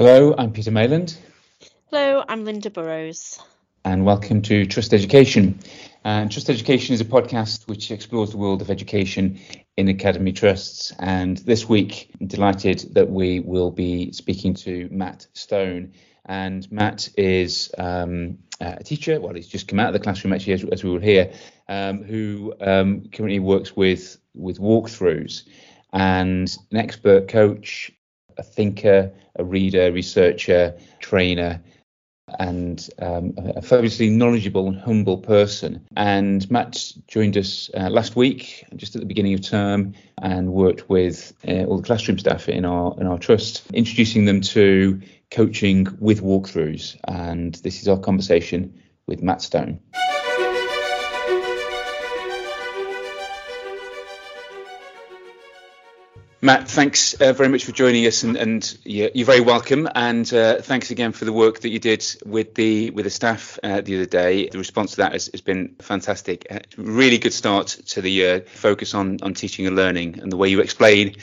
Hello, I'm Peter Mayland. Hello, I'm Linda Burrows. And welcome to Trust Education. And Trust Education is a podcast which explores the world of education in academy trusts. And this week, I'm delighted that we will be speaking to Matt Stone. And Matt is um, a teacher, well, he's just come out of the classroom actually, as, as we will hear, um, who um, currently works with, with Walkthrus and an expert coach a thinker, a reader, researcher, trainer, and um, a fabulously knowledgeable and humble person. And Matt joined us uh, last week, just at the beginning of term, and worked with uh, all the classroom staff in our in our trust, introducing them to coaching with Walkthrus. And this is our conversation with Matt Stone. Matt, thanks uh, very much for joining us, and, and you're, you're, very welcome. And uh, thanks again for the work that you did with the with the staff uh, the other day. The response to that has, has been fantastic. Uh, really good start to the year. Focus on on teaching and learning, and the way you explain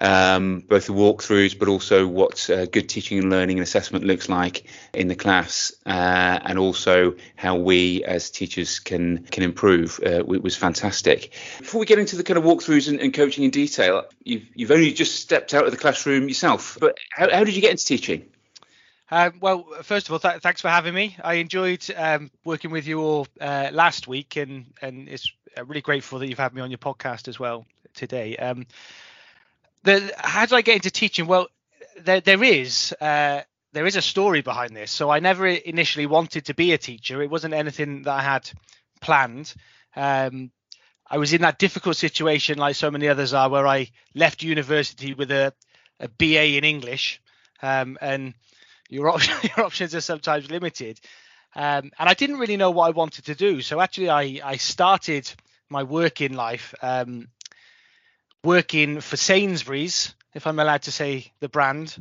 um, both the Walkthrus, but also what uh, good teaching and learning and assessment looks like in the class, uh, and also how we as teachers can can improve. Uh, it was fantastic. Before we get into the kind of Walkthrus and, and, coaching in detail, you've you've only just stepped out of the classroom yourself, but how, how did you get into teaching? Um, well, first of all, th- thanks for having me. I enjoyed um, working with you all uh, last week, and and it's uh, really grateful that you've had me on your podcast as well today. Um, the how did I get into teaching? Well, there there is uh, there is a story behind this. So I never initially wanted to be a teacher. It wasn't anything that I had planned. Um, I was in that difficult situation, like so many others are, where I left university with a, a BA in English, um, and your, your options are sometimes limited. Um, and I didn't really know what I wanted to do. So actually, I, I started my working life um, working for Sainsbury's, if I'm allowed to say the brand.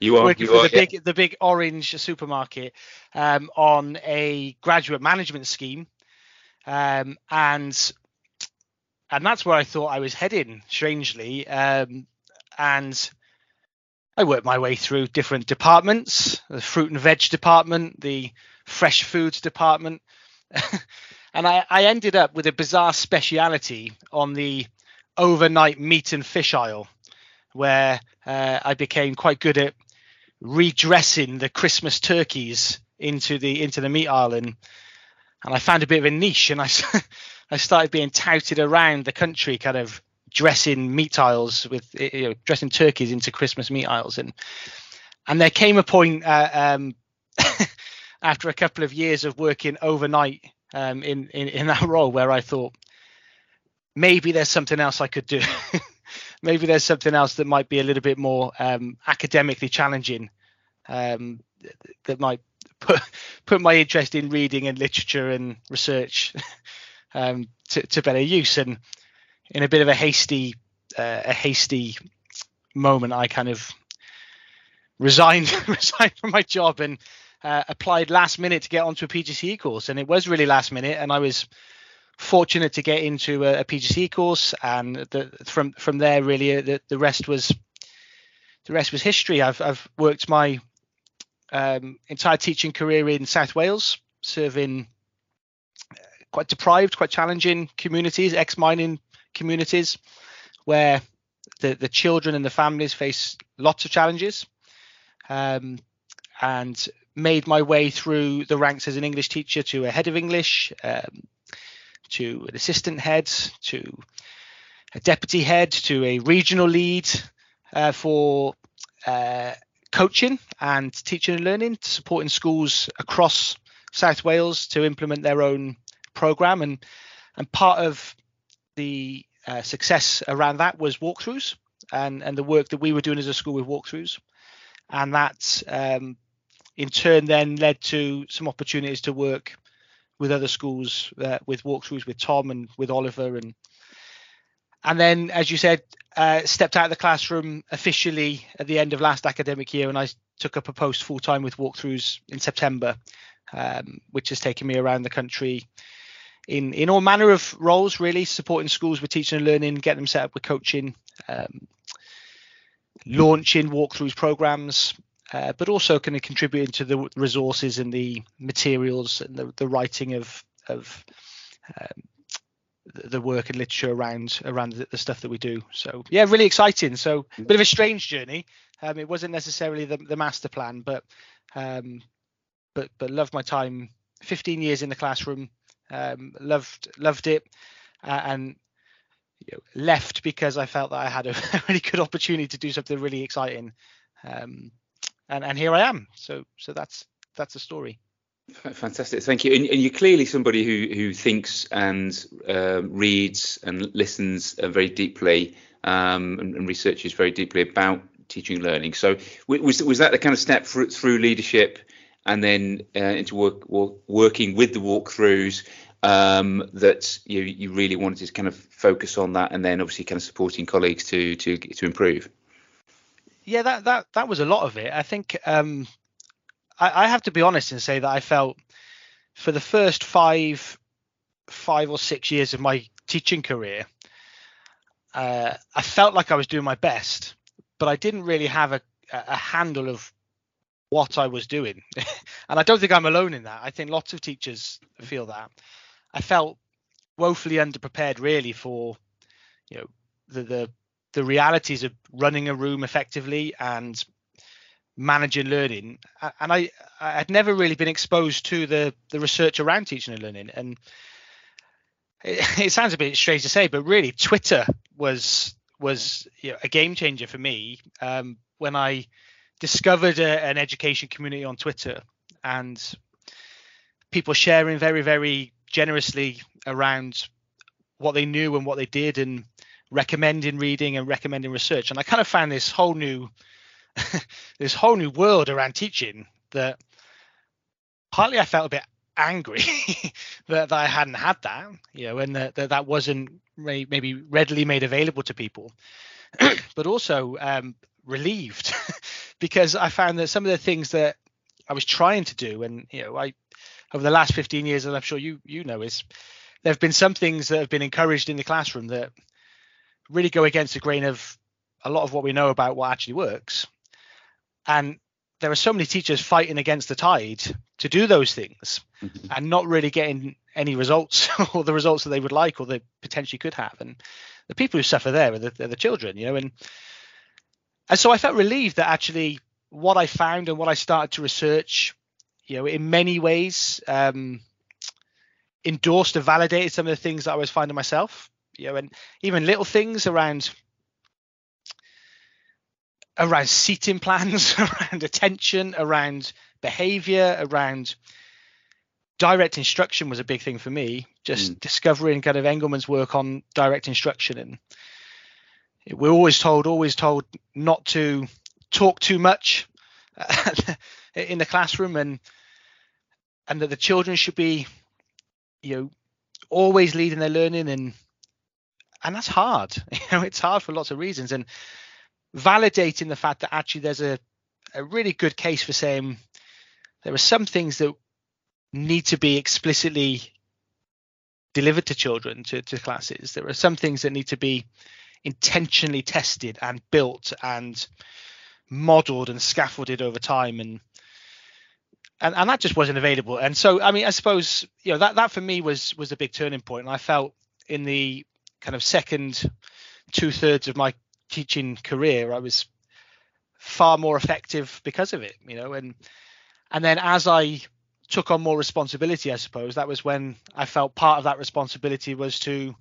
You are working you for are, the yeah. big the big orange supermarket um, on a graduate management scheme, um, and and that's where I thought I was heading. Strangely, um, and I worked my way through different departments: the fruit and veg department, the fresh foods department. and I, I ended up with a bizarre speciality on the overnight meat and fish aisle, where uh, I became quite good at redressing the Christmas turkeys into the into the meat aisle, and and I found a bit of a niche, and I I started being touted around the country, kind of dressing meat aisles with you know dressing turkeys into Christmas meat aisles, and and there came a point uh, um, after a couple of years of working overnight um, in, in in that role where I thought maybe there's something else I could do. maybe there's something else that might be a little bit more um, academically challenging um, that might put put my interest in reading and literature and research um, to, to, better use. And in a bit of a hasty uh, a hasty moment, I kind of resigned resigned from my job and uh, applied last minute to get onto a PGCE course. And it was really last minute, and I was fortunate to get into a, a PGCE course, and the, from from there, really, uh, the, the rest was the rest was history. I've I've worked my um, entire teaching career in South Wales, serving uh, quite deprived, quite challenging communities, ex-mining communities, where the the children and the families face lots of challenges, um, and made my way through the ranks as an English teacher to a head of English, um, to an assistant head to a deputy head to a regional lead uh, for uh, coaching and teaching and learning, supporting schools across South Wales to implement their own program. And and part of the uh, success around that was Walkthrus and and the work that we were doing as a school with Walkthrus, and that um, in turn then led to some opportunities to work with other schools uh, with Walkthrus with Tom and with Oliver and and then as you said uh, stepped out of the classroom officially at the end of last academic year and I took up a post full time with Walkthrus in September um, which has taken me around the country in in all manner of roles really supporting schools with teaching and learning getting them set up with coaching um, launching Walkthrus programs uh, but also kind of contributing to the resources and the materials and the, the writing of of um, the work and literature around around the, the, stuff that we do. So yeah, really exciting. So a bit of a strange journey. Um, it wasn't necessarily the, the master plan, but um, but but loved my time. 15 years in the classroom. Um, loved loved it, uh, and you know, left because I felt that I had a really good opportunity to do something really exciting. Um, and and here I am. So so that's that's the story. Fantastic, thank you. And, and, you're clearly somebody who who thinks and uh, reads and listens uh, very deeply um, and, and, researches very deeply about teaching and learning. So was was that the kind of step through, through leadership and then uh, into work, work, working with the Walkthrus um, that you you really wanted to kind of focus on that and then obviously kind of supporting colleagues to to to improve. Yeah, that that that was a lot of it. I think um, I, I have to be honest and say that I felt for the first five five or six years of my teaching career, uh, I felt like I was doing my best, but I didn't really have a, a handle of what I was doing. and I don't think I'm alone in that. I think lots of teachers feel that. I felt woefully underprepared really for you know the the the realities of running a room effectively and managing learning and i i had never really been exposed to the the research around teaching and learning. And it, it sounds a bit strange to say but really twitter was was you know, a game changer for me um, when i discovered a, an education community on twitter and people sharing very very generously around what they knew and what they did and recommending reading and recommending research. And i kind of found this whole new this whole new world around teaching that partly I felt a bit angry that, that, I hadn't had that, you know, and that that, that wasn't maybe readily made available to people, but also um, relieved because I found that some of the things that I was trying to do, and you know, I over the last 15 years, and I'm sure you you know, is there have been some things that have been encouraged in the classroom that really go against the grain of a lot of what we know about what actually works. And there are so many teachers fighting against the tide to do those things mm-hmm. and not really getting any results or the results that they would like or they potentially could have. And the people who suffer there are the, are the children you know and and so i felt relieved that actually what i found and what i started to research you know in many ways um, endorsed and validated some of the things that i was finding myself you know and even little things around around seating plans, around attention, around behavior, around direct instruction was a big thing for me. Just mm. discovering kind of Engelmann's work on direct instruction, and we're always told, always told not to talk too much in the classroom, and and that the children should be, you know, always leading their learning, and and that's hard. You know, it's hard for lots of reasons, and validating the fact that actually there's a, a really good case for saying there are some things that need to be explicitly delivered to children to, to classes there are some things that need to be intentionally tested and built and modeled and scaffolded over time and and, and that just wasn't available and so i mean i suppose you know that that for me was was a big turning point. point and i felt in the kind of second two thirds of my teaching career, I was far more effective because of it, you know, and and then as I took on more responsibility, I suppose that was when I felt part of that responsibility was to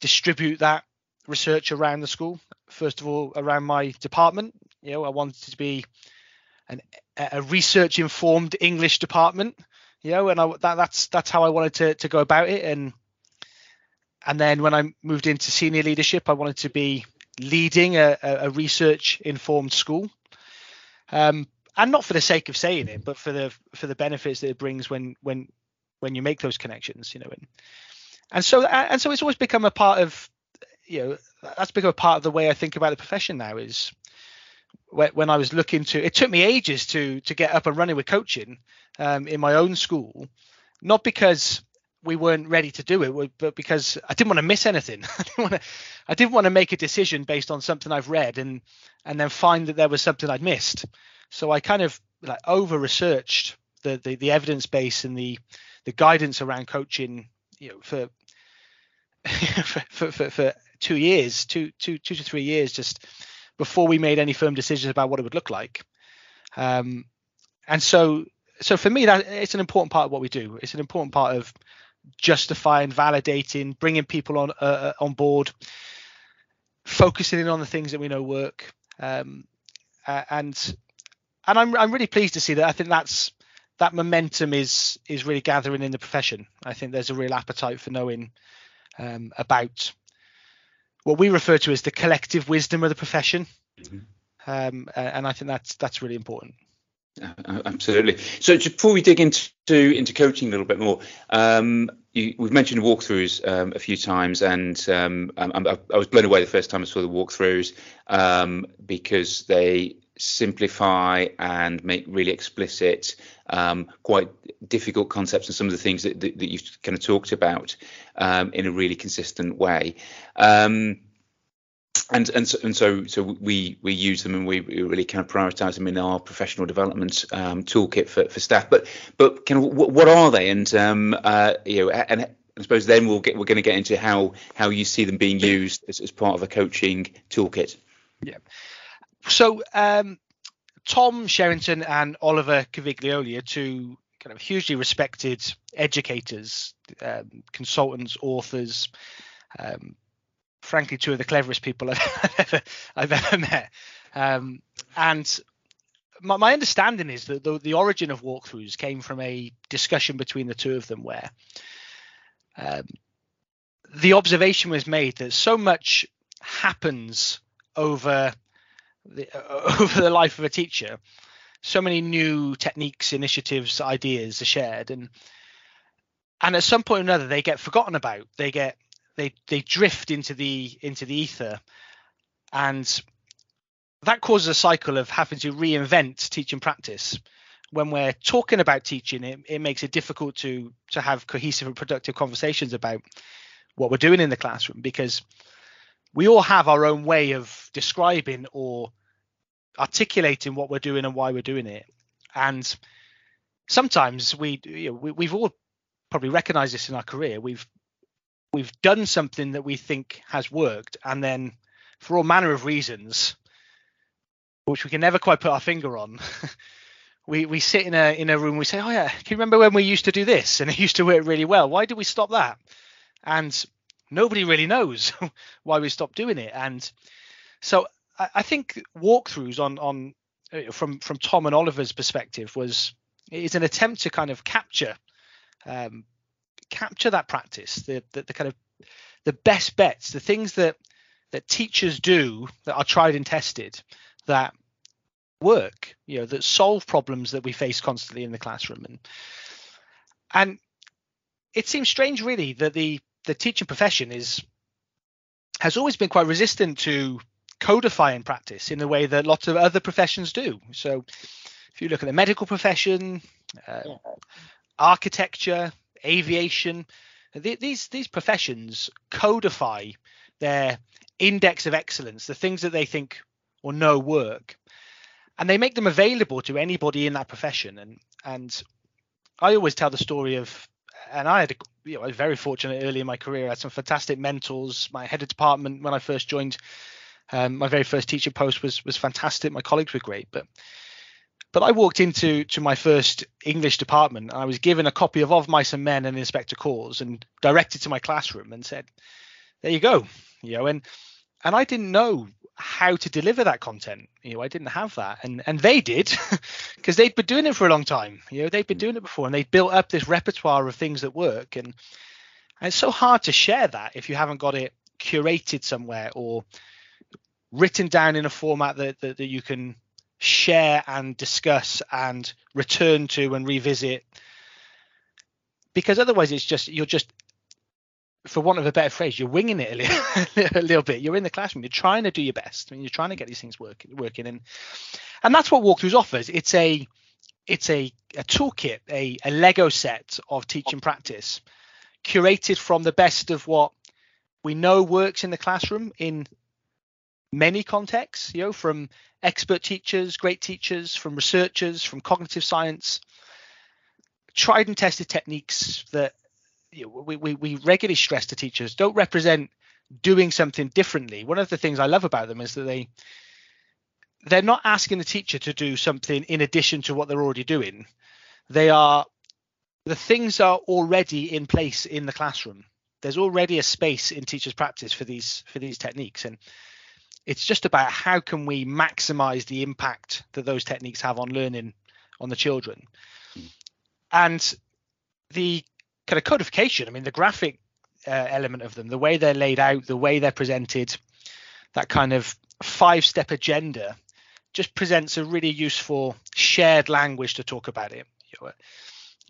distribute that research around the school. First of all, around my department, you know, I wanted to be an, a research informed English department, you know, and I, that, that's that's how I wanted to to go about it. And and then when I moved into senior leadership, I wanted to be leading a, a research informed school. Um, and not for the sake of saying it, but for the for the benefits that it brings when when when you make those connections, you know. And, and so and so it's always become a part of you know that's become a part of the way I think about the profession now is when, I was looking to it took me ages to to get up and running with coaching um, in my own school, not because we weren't ready to do it, but because I didn't want to miss anything. I didn't want to, I didn't want to make a decision based on something I've read and and then find that there was something I'd missed. So I kind of like over researched the, the the evidence base and the the guidance around coaching, you know, for for, for, for two years, two two two to three years, just before we made any firm decisions about what it would look like. Um, and so so for me that it's an important part of what we do. It's an important part of justifying, validating, bringing people on uh, uh on board, focusing in on the things that we know work. Um, and and I'm I'm really pleased to see that. I think that's that momentum is is really gathering in the profession. I think there's a real appetite for knowing um, about what we refer to as the collective wisdom of the profession, mm-hmm. um, and I think that's that's really important. Absolutely. So before we dig into into coaching a little bit more, um, you, we've mentioned Walkthrus um, a few times, and um, I, I, was blown away the first time I saw the Walkthrus um, because they simplify and make really explicit um, quite difficult concepts and some of the things that, that, that you've kind of talked about um, in a really consistent way. Um, and and so, and so so we we use them and we, really kind of prioritize them in our professional development um, toolkit for, for staff. But but kind of what, what are they? And um, uh, you know and I suppose then we'll get we're going to get into how how you see them being used as, as part of a coaching toolkit. Yeah. So um, Tom Sherrington and Oliver Caviglioli are two kind of hugely respected educators, um, consultants, authors. Um, frankly, two of the cleverest people I've ever I've ever met. Um, and my, my, understanding is that the, the, origin of Walkthrus came from a discussion between the two of them where um, the observation was made that so much happens over the, uh, over the life of a teacher. So many new techniques, initiatives, ideas are shared, and and at some point or another they get forgotten about. They get they they drift into the into the ether, and that causes a cycle of having to reinvent teaching practice. When we're talking about teaching, it, it makes it difficult to to have cohesive and productive conversations about what we're doing in the classroom because we all have our own way of describing or articulating what we're doing and why we're doing it. And sometimes we, you know, we we've all probably recognized this in our career. We've we've done something that we think has worked, and then for all manner of reasons, which we can never quite put our finger on. we we sit in a in a room. We say, "Oh yeah, can you remember when we used to do this and it used to work really well? Why did we stop that?" And nobody really knows why we stopped doing it. And so I, I think Walkthrus on on uh, from from Tom and Oliver's perspective was is an attempt to kind of capture um, capture that practice, the, the, the kind of the best bets, the things that that teachers do that are tried and tested that work, you know, that solve problems that we face constantly in the classroom. And and it seems strange really that the the teaching profession is has always been quite resistant to codifying practice in the way that lots of other professions do. So if you look at the medical profession, uh, yeah. architecture, aviation, these these professions codify their index of excellence, the things that they think or know work, and they make them available to anybody in that profession. And and I always tell the story of and I had, a, you know, I was very fortunate early in my career. I had some fantastic mentors. My head of department when I first joined, um, my very first teacher post was was fantastic. My colleagues were great, but but I walked into to my first English department. And I was given a copy of Of Mice and Men and Inspector Calls and directed to my classroom and said, "There you go," you know, and and I didn't know how to deliver that content. You know, I didn't have that, and and they did because they'd been doing it for a long time. You know, they'd been mm. doing it before, and they'd built up this repertoire of things that work. And, and it's so hard to share that if you haven't got it curated somewhere or written down in a format that, that, that you can share and discuss and return to and revisit because otherwise it's just you're just for want of a better phrase, you're winging it a little, a little bit. You're in the classroom. You're trying to do your best. I mean, you're trying to get these things working, working, and and that's what Walkthrus offers. It's a it's a, a toolkit, a, a Lego set of teaching practice, curated from the best of what we know works in the classroom in many contexts, you know, from expert teachers, great teachers, from researchers, from cognitive science, tried and tested techniques that you know, we, we, we regularly stress to teachers don't represent doing something differently. One of the things I love about them is that they they're not asking the teacher to do something in addition to what they're already doing. They are the things are already in place in the classroom. There's already a space in teachers' practice for these for these techniques, and it's just about how can we maximize the impact that those techniques have on learning on the children. And the kind of codification, I mean, the graphic uh, element of them, the way they're laid out, the way they're presented, that kind of five step agenda just presents a really useful shared language to talk about it.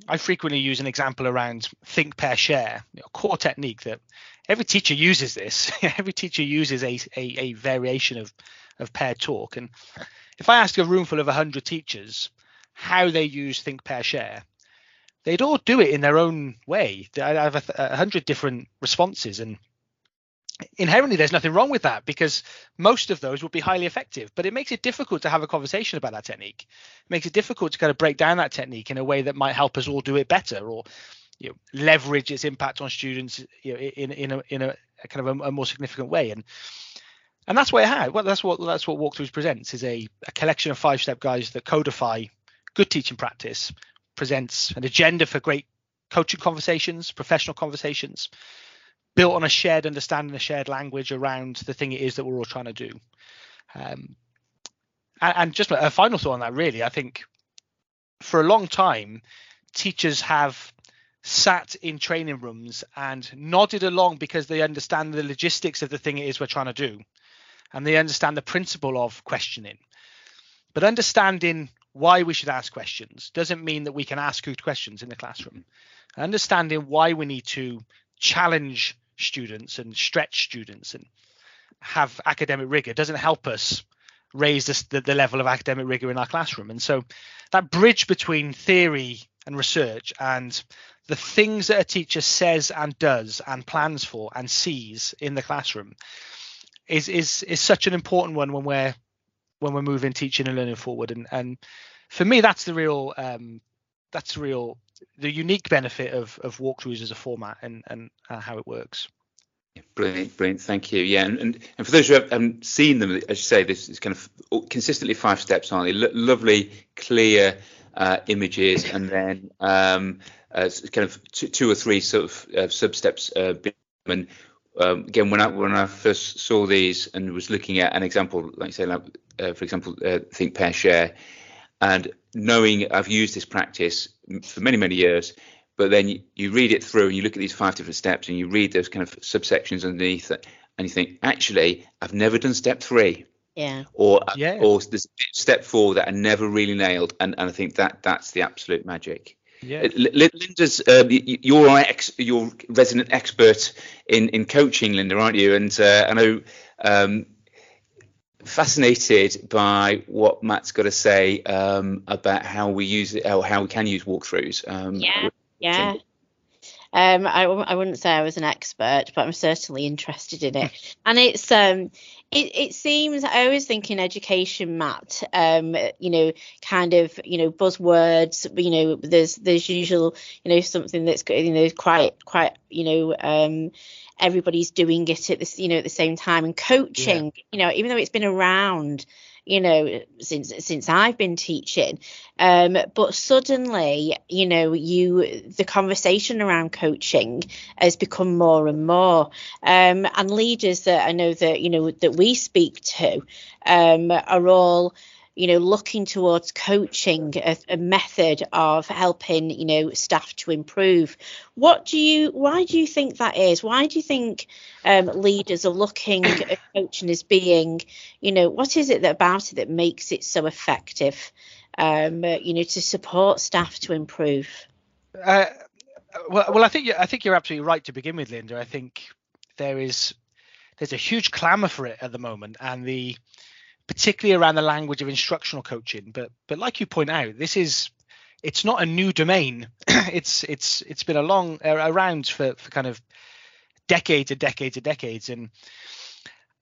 I frequently use an example around think, pair, share, know, core technique that every teacher uses this. every teacher uses a, a, a variation of, of paired talk. And if I ask a room full of 100 teachers how they use think, pair, share, they'd all do it in their own way. I have a, a hundred different responses, and inherently there's nothing wrong with that because most of those would be highly effective but it makes it difficult to have a conversation about that technique. It makes it difficult to kind of break down that technique in a way that might help us all do it better or you know, leverage its impact on students you know, in in a in a, kind of a, a, more significant way. And and that's what I had. Well that's what that's what Walkthrus presents is a, a collection of five step guides that codify good teaching practice presents an agenda for great coaching conversations professional conversations built on a shared understanding, a shared language around the thing it is that we're all trying to do. Um, and, and, just a final thought on that, really, I think for a long time, teachers have sat in training rooms and nodded along because they understand the logistics of the thing it is we're trying to do, and they understand the principle of questioning. But understanding why we should ask questions doesn't mean that we can ask good questions in the classroom. Understanding why we need to challenge students and stretch students and have academic rigor doesn't help us raise this, the, the level of academic rigor in our classroom. And so that bridge between theory and research and the things that a teacher says and does and plans for and sees in the classroom is is is such an important one when we're when we're moving teaching and learning forward and and for me that's the real um that's the real the unique benefit of of Walkthrus as a format and and uh, how it works. Brilliant, brilliant. Thank you. Yeah, and, and, and for those who haven't seen them, as you say, this is kind of consistently five steps, aren't they? L- lovely, clear uh, images, and then um, uh, kind of two, two, or three sort of uh, sub steps. Uh, and um, again, when I when I first saw these and was looking at an example, like say, like, uh, for example, uh, think, pair, share, and knowing I've used this practice for many, many years, but then you, you, read it through and you look at these five different steps and you read those kind of subsections underneath it, and you think, actually, I've never done step three. Yeah. Or yeah. or there's step four that I never really nailed, and, and I think that that's the absolute magic. Yeah. Linda's uh, you're ex, you're resident expert in in coaching, Linda, aren't you? And uh, I know um, fascinated by what Matt's got to say um, about how we use it, or how we can use Walkthrus. Um, yeah, yeah. Um, I, I wouldn't say I was an expert, but I'm certainly interested in it. and it's um, it, it seems I always think in education, Matt, um, you know, kind of, you know, buzzwords, you know, there's there's usual, you know, something that's you know quite quite, you know, um, everybody's doing it at this, you know, at the same time. And coaching, yeah. you know, even though it's been around, you know, since since I've been teaching, um, but suddenly, you know, you the conversation around coaching has become more and more, um, and leaders that I know that you know that we speak to um, are all you know, looking towards coaching a, a, method of helping, you know, staff to improve. What do you, why do you think that is? Why do you think um, leaders are looking at coaching as being, you know, what is it that about it that makes it so effective, um, you know, to support staff to improve? Uh, well, well, I think I think you're absolutely right to begin with, Linda. I think there is there's a huge clamour for it at the moment, and the particularly around the language of instructional coaching. But but like you point out, this is it's not a new domain. it's it's it's been a long uh, around for, for kind of decades and decades and decades. And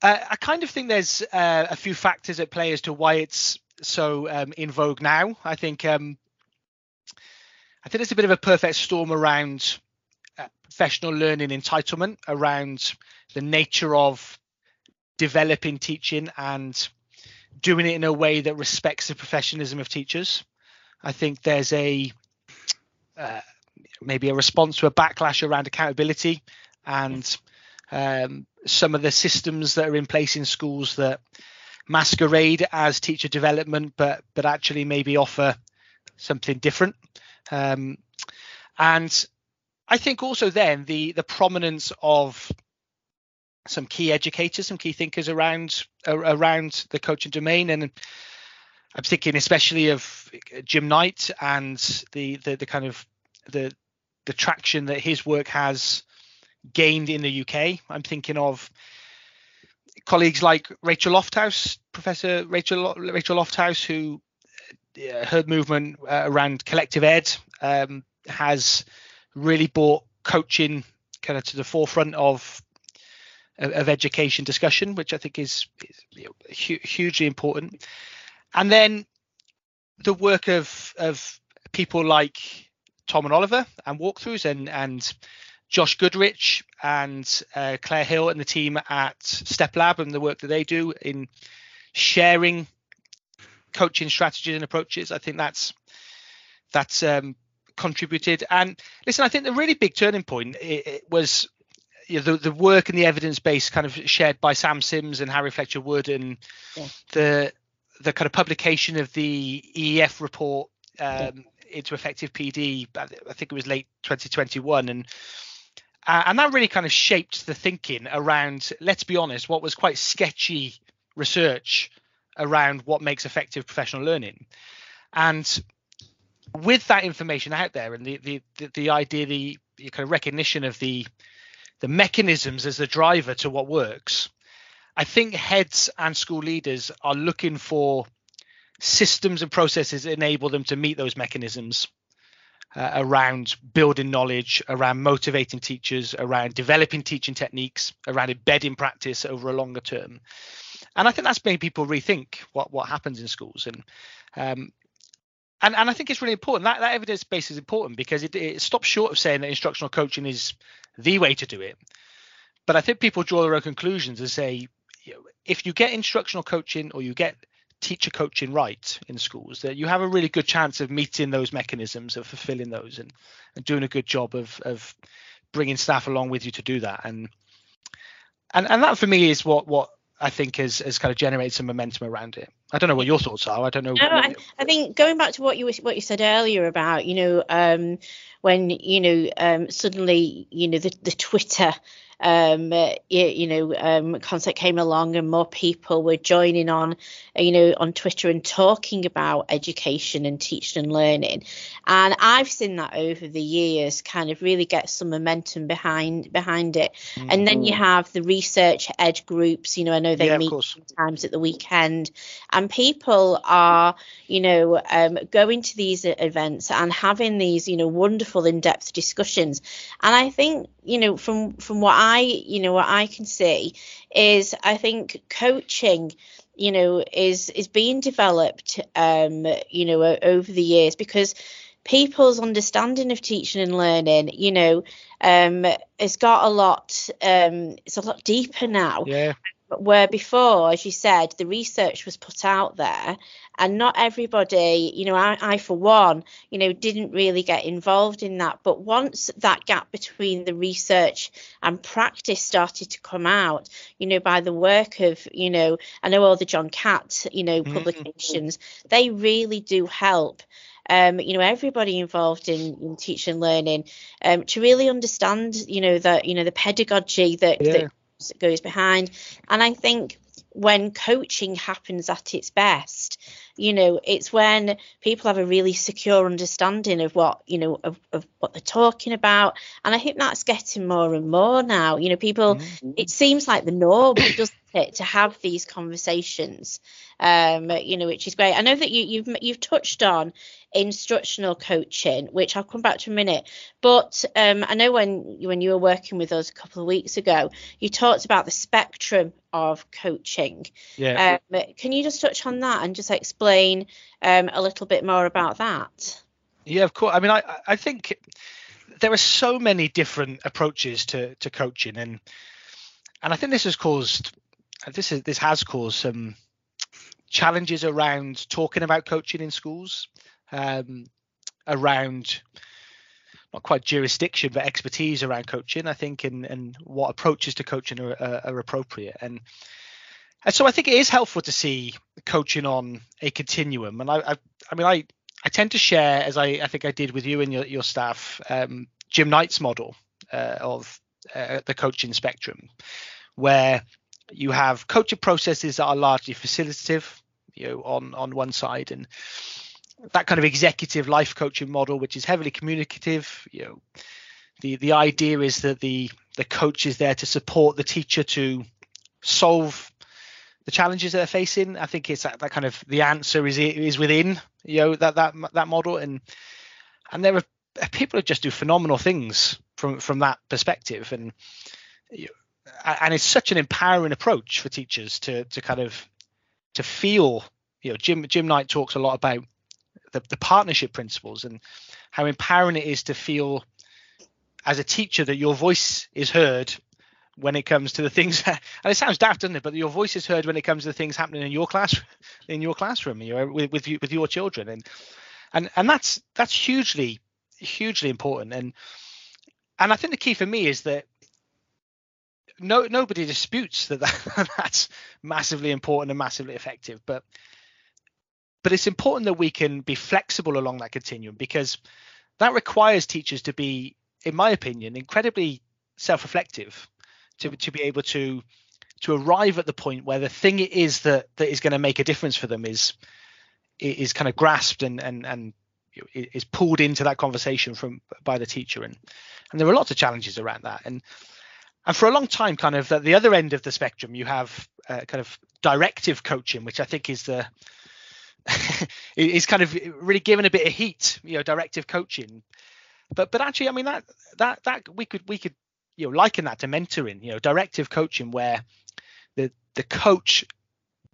Uh, I kind of think there's uh, a few factors at play as to why it's so um, in vogue now. I think um, I think it's a bit of a perfect storm around uh, professional learning entitlement, around the nature of developing teaching and doing it in a way that respects the professionalism of teachers. I think there's a uh, maybe a response to a backlash around accountability and um, some of the systems that are in place in schools that masquerade as teacher development, but but actually maybe offer something different. Um, and I think also then the the prominence of some key educators, some key thinkers around around the coaching domain, and I'm thinking especially of Jim Knight and the the, the kind of the the traction that his work has gained in the UK. I'm thinking of colleagues like Rachel Lofthouse, Professor Rachel Rachel Lofthouse, who uh, her movement uh, around collective ed um, has really brought coaching kind of to the forefront of of education discussion, which I think is, is hu- hugely important. And then the work of of people like Tom and Oliver and Walkthrus and and Josh Goodrich and uh, Claire Hill and the team at Step Lab and the work that they do in sharing coaching strategies and approaches. I think that's that's um, contributed. And listen, I think the really big turning point it, it was you know, the, the work and the evidence base kind of shared by Sam Sims and Harry Fletcher Wood and yeah. the the kind of publication of the EEF report um, into effective PD. I think it was late 2021 and uh, and that really kind of shaped the thinking around, let's be honest, what was quite sketchy research around what makes effective professional learning. And with that information out there and the the the, the idea, the, the kind of recognition of the the mechanisms as the driver to what works, I think heads and school leaders are looking for systems and processes that enable them to meet those mechanisms uh, around building knowledge, around motivating teachers, around developing teaching techniques, around embedding practice over a longer term. And I think that's made people rethink what what happens in schools and um, and and I think it's really important that that evidence base is important because it, it stops short of saying that instructional coaching is the way to do it. But I think people draw their own conclusions and say, you know, if you get instructional coaching or you get teacher coaching right in schools that you have a really good chance of meeting those mechanisms of fulfilling those and, and doing a good job of of bringing staff along with you to do that and and and that for me is what what I think has has kind of generated some momentum around it. I don't know what your thoughts are. I don't know. No, I, I, think going back to what you what you said earlier about you know um, when you know um, suddenly you know the the Twitter um, you, you, know, um, concept came along and more people were joining on, you know, on Twitter and talking about education and teaching and learning. And I've seen that over the years kind of really get some momentum behind behind it. Mm-hmm. And then you mm-hmm. have the research ed groups, you know, I know they yeah, meet sometimes at the weekend and people are, you know, um, going to these events and having these, you know, wonderful in-depth discussions. And I think, you know, from from what I I, you know, what I can see is I think coaching, you know, is is being developed, um, you know, over the years because people's understanding of teaching and learning, you know, um, has got a lot, um, it's a lot deeper now. Yeah where before, as you said, the research was put out there and not everybody, you know, I, I, for one, you know, didn't really get involved in that. But once that gap between the research and practice started to come out, you know, by the work of, you know, I know all the John Catt, you know, mm-hmm. publications, they really do help. Um, you know, everybody involved in, in teaching and learning um, to really understand, you know, that, you know, the pedagogy that, yeah. that goes behind. And I think when coaching happens at its best, you know, it's when people have a really secure understanding of what, you know, of, of what they're talking about. And I think that's getting more and more now. You know, people, mm-hmm. it seems like the norm, doesn't it, to have these conversations, um, you know, which is great. I know that you, you've you've touched on instructional coaching, which I'll come back to in a minute. But um, I know when when you were working with us a couple of weeks ago, you talked about the spectrum of coaching. Yeah. Um, can you just touch on that and just explain um, a little bit more about that? Yeah, of course. I mean, I I think there are so many different approaches to to coaching, and and I think this has caused this is this has caused some challenges around talking about coaching in schools, um, around not quite jurisdiction but expertise around coaching. I think and and what approaches to coaching are, are, are appropriate and. And so I think it is helpful to see coaching on a continuum. And I, I, I mean, I, I tend to share, as I, I think I did with you and your, your staff, um, Jim Knight's model uh, of uh, the coaching spectrum, where you have coaching processes that are largely facilitative, you know, on on one side, and that kind of executive life coaching model, which is heavily communicative. You know, the the idea is that the the coach is there to support the teacher to solve the challenges that they're facing. I think it's that, that kind of the answer is is within you know that that that model, and and there are people who just do phenomenal things from from that perspective, and you know, and it's such an empowering approach for teachers to to kind of to feel you know jim jim knight talks a lot about the, the partnership principles and how empowering it is to feel as a teacher that your voice is heard when it comes to the things and it sounds daft doesn't it? But your voice is heard when it comes to the things happening in your class in your classroom you know with with, with your children. And and and that's that's hugely hugely important. And and i think the key for me is that no nobody disputes that, that that's massively important and massively effective but but it's important that we can be flexible along that continuum because that requires teachers to be in my opinion incredibly self-reflective to mm. to be able to to arrive at the point where the thing it is that that is going to make a difference for them is is kind of grasped and and and is pulled into that conversation from by the teacher. And and there are lots of challenges around that. And and for a long time kind of at the other end of the spectrum you have uh, kind of directive coaching which i think is the is kind of really given a bit of heat you know directive coaching. But but actually i mean that that that we could we could you know liken that to mentoring you know directive coaching where the the coach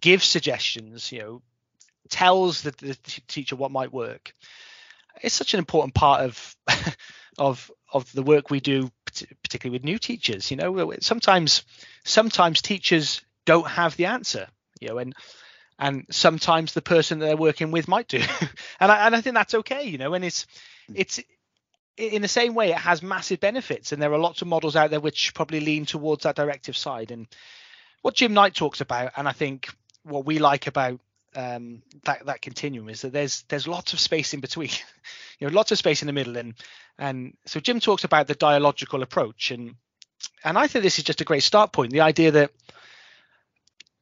gives suggestions you know tells the, the teacher what might work. It's such an important part of of of the work we do particularly with new teachers you know sometimes sometimes teachers don't have the answer you know and and sometimes the person that they're working with might do. And I, and I think that's okay you know and it's hmm. it's in the same way it has massive benefits and there are lots of models out there which probably lean towards that directive side. And what jim knight talks about and i think what we like about um, that that continuum is that there's there's lots of space in between, you know, lots of space in the middle, and and so Jim talks about the dialogical approach, and and I think this is just a great start point. The idea that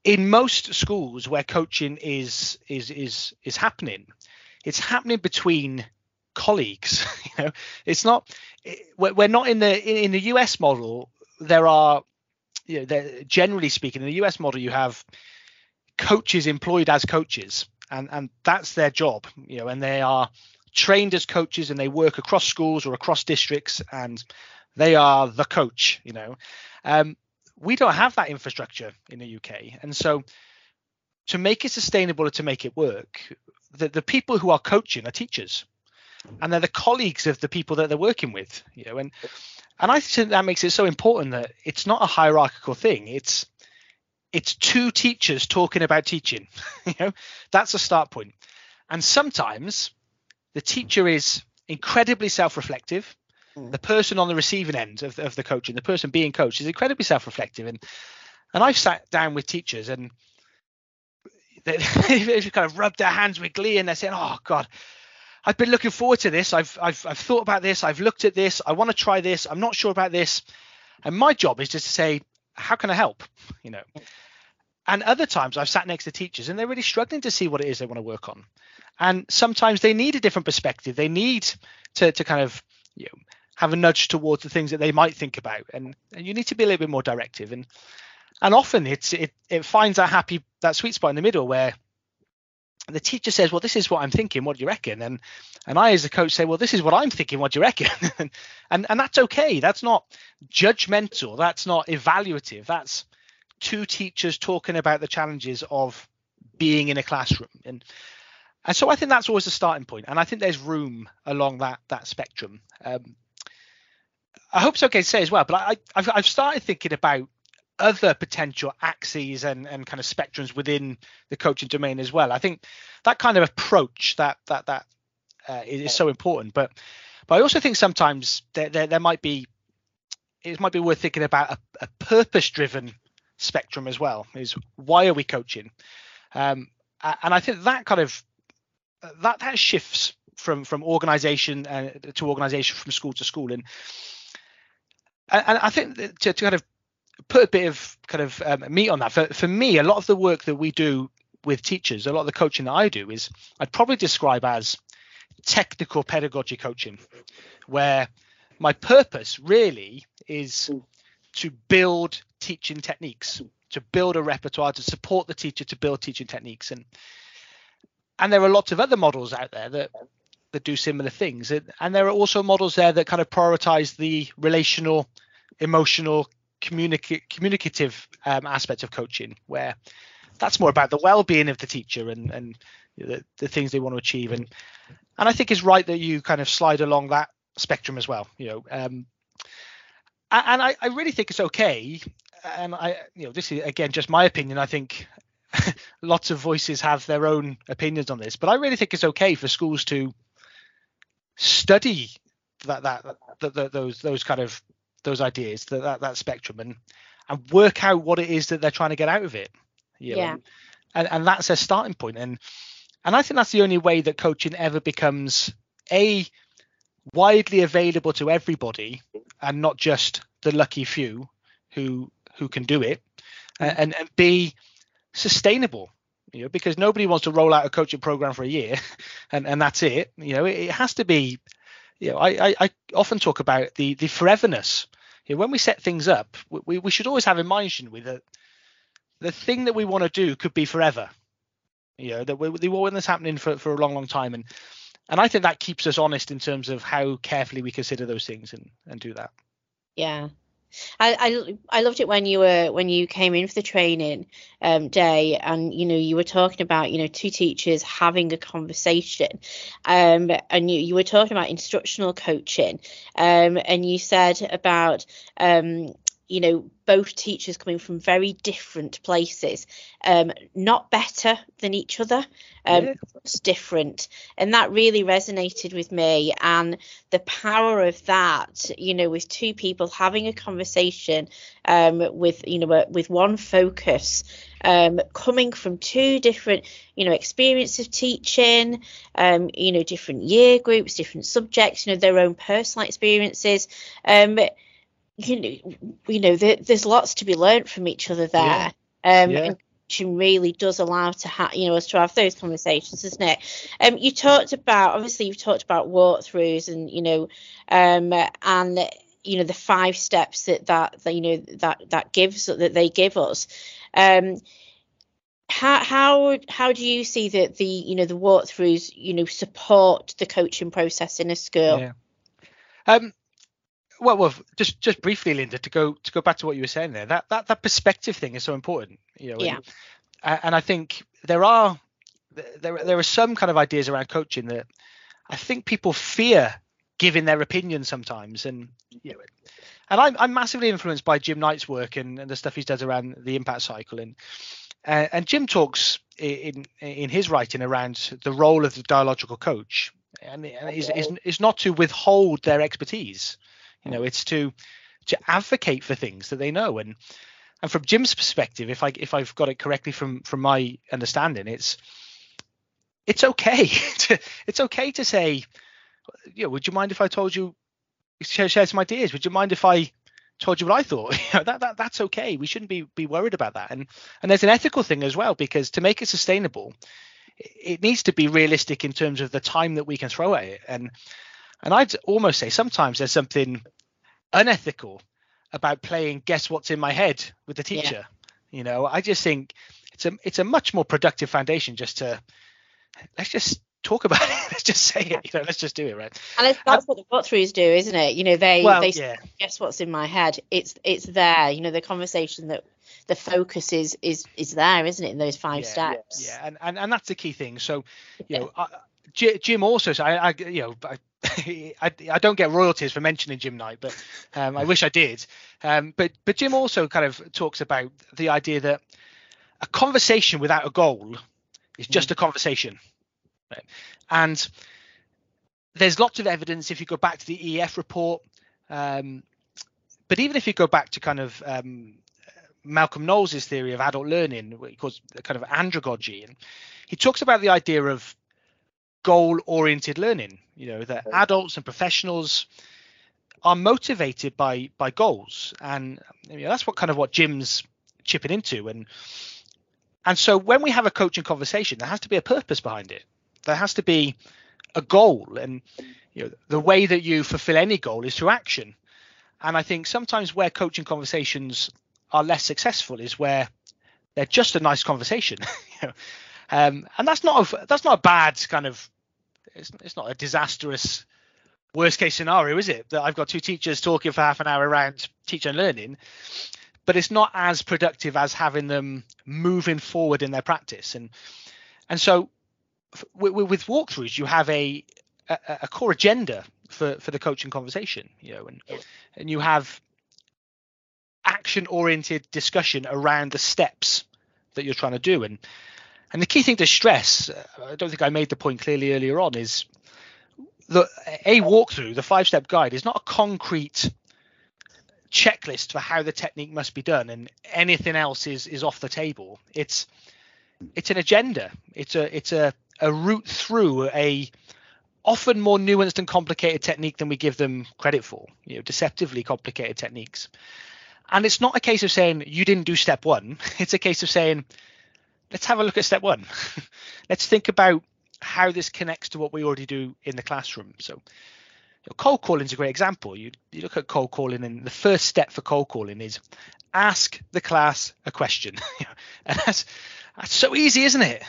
in most schools where coaching is is is is happening, it's happening between colleagues. you know, it's not we're not in the in the US model. There are you know, generally speaking, in the US model, you have coaches employed as coaches and and that's their job you know and they are trained as coaches and they work across schools or across districts and they are the coach you know. Um, we don't have that infrastructure in the uk and so to make it sustainable or to make it work the, the people who are coaching are teachers and they're the colleagues of the people that they're working with you know and and i think that makes it so important that it's not a hierarchical thing. It's it's two teachers talking about teaching you know? That's a start point. And sometimes the teacher is incredibly self-reflective. Mm. the person on the receiving end of, of the coaching the person being coached is incredibly self-reflective. And and i've sat down with teachers and they, they kind of rubbed their hands with glee and they're saying oh god i've been looking forward to this. I've i've, I've thought about this. I've looked at this. I want to try this. I'm not sure about this. And my job is just to say how can i help you know mm. and other times I've sat next to teachers and they're really struggling to see what it is they want to work on. And sometimes they need a different perspective. They need to, to kind of you know, have a nudge towards the things that they might think about. And, and you need to be a little bit more directive. And and often it's it it finds that happy that sweet spot in the middle where the teacher says, "Well, this is what I'm thinking. What do you reckon?" And and I, as a coach, say, "Well, this is what I'm thinking. What do you reckon?" and and that's okay. That's not judgmental. That's not evaluative. That's two teachers talking about the challenges of being in a classroom. And and so I think that's always a starting point. And I think there's room along that that spectrum. Um, I hope it's okay to say as well, but I, I've, I've started thinking about other potential axes and, and kind of spectrums within the coaching domain as well. I think that kind of approach that that that uh, is so important. But but I also think sometimes there there, there might be it might be worth thinking about a, a purpose driven spectrum as well. Is why are we coaching? Um, and I think that kind of that that shifts from from organization uh, to organization from school to school and and I think to, to kind of put a bit of kind of um, meat on that. For for me, a lot of the work that we do with teachers, a lot of the coaching that I do is I'd probably describe as technical pedagogy coaching, where my purpose really is to build teaching techniques, to build a repertoire, to support the teacher to build teaching techniques, and and there are lots of other models out there that that do similar things, and there are also models there that kind of prioritize the relational, emotional, communica- communicative um, aspect of coaching, where that's more about the well-being of the teacher and and the, the things they want to achieve. And and I think it's right that you kind of slide along that spectrum as well. You know, um, and I, I really think it's okay. And I, you know, this is again just my opinion. I think lots of voices have their own opinions on this, but I really think it's okay for schools to study that that, that, that those those kind of those ideas, that, that, that spectrum, and and work out what it is that they're trying to get out of it. You know? Yeah. And and that's their starting point. And and I think that's the only way that coaching ever becomes a widely available to everybody and not just the lucky few who who can do it mm. and and b sustainable you know because nobody wants to roll out a coaching program for a year and and that's it you know it, it has to be you know, I, I, I often talk about the the foreverness. You know, when we set things up, we, we should always have in mind, shouldn't we, that the thing that we want to do could be forever. You know, that we, we want this happening for, for a long, long time. And and I think that keeps us honest in terms of how carefully we consider those things and, and do that. Yeah, I, I, I loved it when you were when you came in for the training um, day and you know you were talking about you know two teachers having a conversation um, and you, you were talking about instructional coaching um, and you said about um, you know both teachers coming from very different places um, not better than each other um, yeah. different and that really resonated with me and the power of that you know with two people having a conversation um, with you know with one focus um, coming from two different you know experience of teaching um, you know different year groups different subjects you know their own personal experiences um, you know, you know, there, there's lots to be learned from each other there. Yeah. Um, yeah. And coaching really does allow to have, you know, us to have those conversations, isn't it? Um, you talked about, obviously, you've talked about Walkthrus and, you know, um, and you know the five steps that that, that you know that that gives that they give us. Um, how how how do you see that the you know the Walkthrus you know support the coaching process in a school? Yeah. Um, well, well, just just briefly, Linda, to go to go back to what you were saying there, that that that perspective thing is so important, you know. Yeah. And, and I think there are there there are some kind of ideas around coaching that I think people fear giving their opinion sometimes, and you know, and I'm I'm massively influenced by Jim Knight's work and, and the stuff he does around the impact cycle, and uh, and Jim talks in in his writing around the role of the dialogical coach, and, and is, is is not to withhold their expertise you know, it's to to advocate for things that they know. And and from Jim's perspective, if I if I've got it correctly from from my understanding, it's it's okay to it's okay to say, you know, would you mind if I told you share, share some ideas? Would you mind if I told you what I thought? You know, that, that that's okay. We shouldn't be be worried about that. And and there's an ethical thing as well because to make it sustainable, it needs to be realistic in terms of the time that we can throw at it. And and I'd almost say sometimes there's something unethical about playing guess what's in my head with the teacher. Yeah. You know, I just think it's a it's a much more productive foundation just to let's just talk about it. Let's just say it. You know, let's just do it, right? And that's what the Walkthrus do, isn't it? You know, they Well, they yeah. guess what's in my head. It's it's there. You know, the conversation that the focus is is is there, isn't it? In those five yeah, steps. Yeah, and, and and that's the key thing. So, you know, I, Jim also, so I, I you know, I, I, I don't get royalties for mentioning Jim Knight, but um, I wish I did. Um, but but Jim also kind of talks about the idea that a conversation without a goal is just a conversation, right? and there's lots of evidence if you go back to the EF report. Um, but even if you go back to kind of um, Malcolm Knowles' theory of adult learning, what he calls kind of andragogy, and he talks about the idea of goal-oriented learning. You know that adults and professionals are motivated by by goals, and you know, that's what kind of what Jim's chipping into. And and so when we have a coaching conversation, there has to be a purpose behind it. There has to be a goal, and you know the way that you fulfill any goal is through action. And I think sometimes where coaching conversations are less successful is where they're just a nice conversation. you know? um, and that's not a, that's not a bad kind of it's, it's not a disastrous worst case scenario, is it? That I've got two teachers talking for half an hour around teaching and learning, but it's not as productive as having them moving forward in their practice. And and so with, with Walkthrus, you have a, a, a core agenda for for the coaching conversation, you know, and and you have action oriented discussion around the steps that you're trying to do and and the key thing to stress uh, i don't think i made the point clearly earlier on is the a walkthrough the five step guide is not a concrete checklist for how the technique must be done and anything else is is off the table. It's it's an agenda. It's a it's a a route through a often more nuanced and complicated technique than we give them credit for you know deceptively complicated techniques. And it's not a case of saying you didn't do step one. It's a case of saying, let's have a look at step one. let's think about how this connects to what we already do in the classroom. So, cold calling is a great example. You, you look at cold calling, and the first step for cold calling is ask the class a question. and that's that's so easy, isn't it?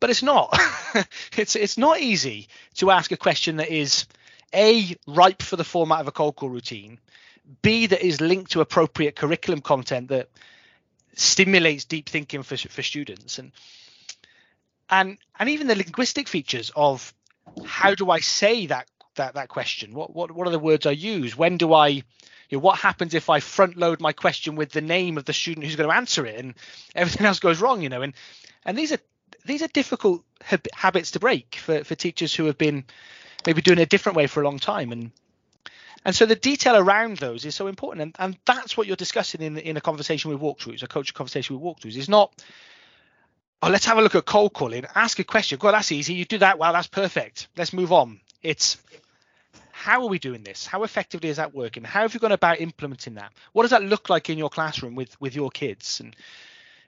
But it's not. it's it's not easy to ask a question that is a ripe for the format of a cold call routine B that is linked to appropriate curriculum content that stimulates deep thinking for for students and and and even the linguistic features of how do I say that that that question? What what what are the words I use? When do I you know, what happens if I front load my question with the name of the student who's going to answer it and everything else goes wrong, you know? And and these are these are difficult hab- habits to break for for teachers who have been maybe doing it a different way for a long time and and so the detail around those is so important, and, and that's what you're discussing in in a conversation with Walkthrus, a coaching conversation with Walkthrus. Is not, oh, let's have a look at cold calling, ask a question. God, that's easy. You do that well, that's perfect. Let's move on. It's how are we doing this? How effectively is that working? How have you gone about implementing that? What does that look like in your classroom with with your kids? And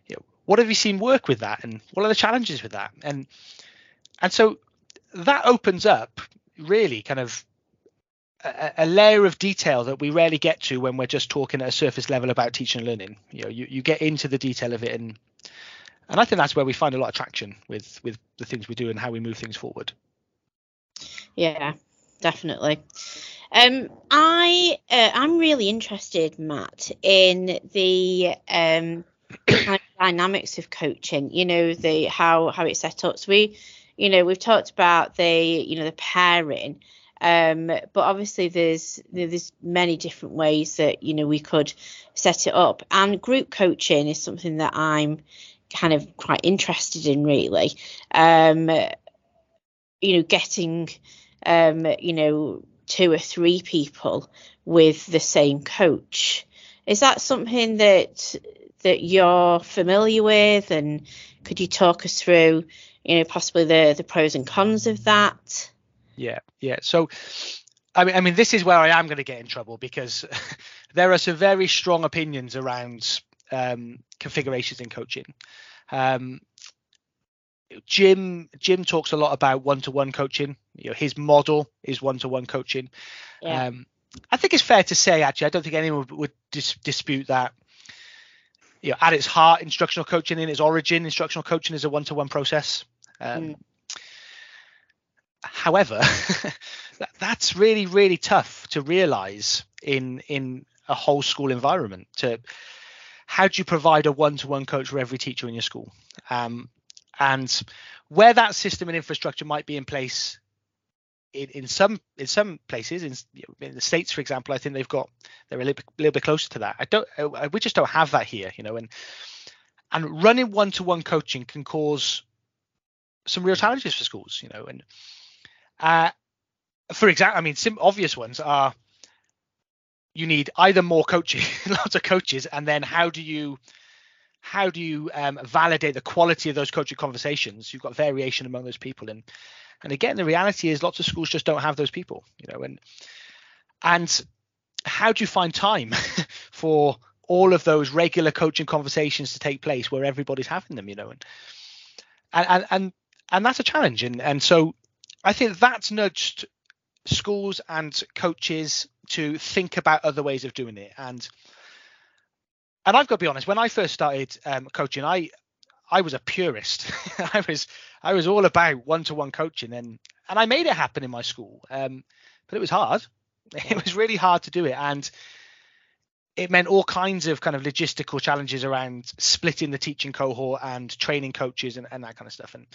you know, what have you seen work with that? And what are the challenges with that? And and so that opens up really kind of a, layer of detail that we rarely get to when we're just talking at a surface level about teaching and learning. You know, you, you get into the detail of it, and and I think that's where we find a lot of traction with with the things we do and how we move things forward. Yeah, definitely. Um, I uh, I'm really interested, Matt, in the um dynamics of coaching. You know, the how how it's set up. So we, you know, we've talked about the you know the pairing. Um, but obviously there's there's many different ways that you know we could set it up. And group coaching is something that i'm kind of quite interested in really. Um, you know getting um, you know two or three people with the same coach. Is that something that that you're familiar with? And could you talk us through you know possibly the the pros and cons of that yeah, yeah. So, I mean, I mean, this is where I am going to get in trouble because there are some very strong opinions around um, configurations in coaching. Um, Jim Jim talks a lot about one-to-one coaching. You know, his model is one-to-one coaching. Yeah. Um, I think it's fair to say, actually, I don't think anyone would, dis- dispute that. You know, at its heart, instructional coaching in its origin, instructional coaching is a one-to-one process. Um, mm however, that, that's really really tough to realize in in a whole school environment. To how do you provide a one-to-one coach for every teacher in your school? Um, and where that system and infrastructure might be in place in, in some in some places in, in, the states for example i think they've got they're a little bit, little bit closer to that i don't uh, we just don't have that here you know and and running one-to-one coaching can cause some real challenges for schools you know and uh, for example i mean some obvious ones are you need either more coaching lots of coaches and then how do you how do you um, validate the quality of those coaching conversations? You've got variation among those people and and again, the reality is lots of schools just don't have those people, you know, and and how do you find time for all of those regular coaching conversations to take place where everybody's having them, you know, and and and and that's a challenge, and and so I think that's nudged schools and coaches to think about other ways of doing it, and and I've got to be honest, when I first started um, coaching, I I was a purist. I was I was all about one-to-one coaching, and and I made it happen in my school. Um, but it was hard. It was really hard to do it, and it meant all kinds of kind of logistical challenges around splitting the teaching cohort and training coaches and, and that kind of stuff. And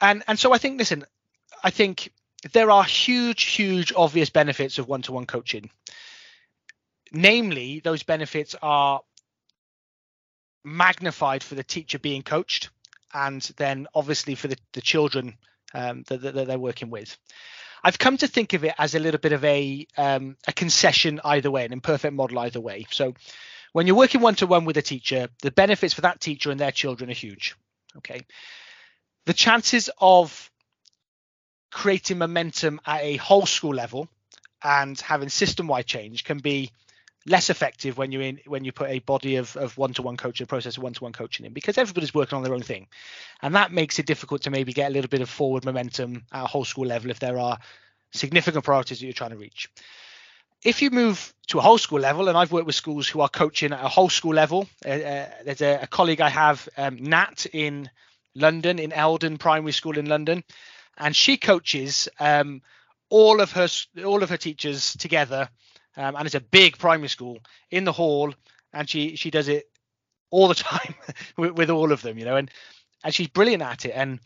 and and so I think, listen, I think there are huge, huge obvious benefits of one-to-one coaching. Namely, those benefits are magnified for the teacher being coached and then obviously for the, the children um, that, that, they're working with. I've come to think of it as a little bit of a um, a concession either way, an imperfect model either way. So when you're working one to one with a teacher, the benefits for that teacher and their children are huge. Okay. The chances of creating momentum at a whole school level and having system wide change can be less effective when you're in when you put a body of, of one-to-one coaching a process of one-to-one coaching in because everybody's working on their own thing. And that makes it difficult to maybe get a little bit of forward momentum at a whole school level if there are significant priorities that you're trying to reach. If you move to a whole school level and i've worked with schools who are coaching at a whole school level uh, uh, there's a, a, colleague i have um, nat in london in eldon primary school in london and she coaches um, all of her all of her teachers together um, and it's a big primary school in the hall, and she she does it all the time with, with all of them, you know, and and she's brilliant at it, and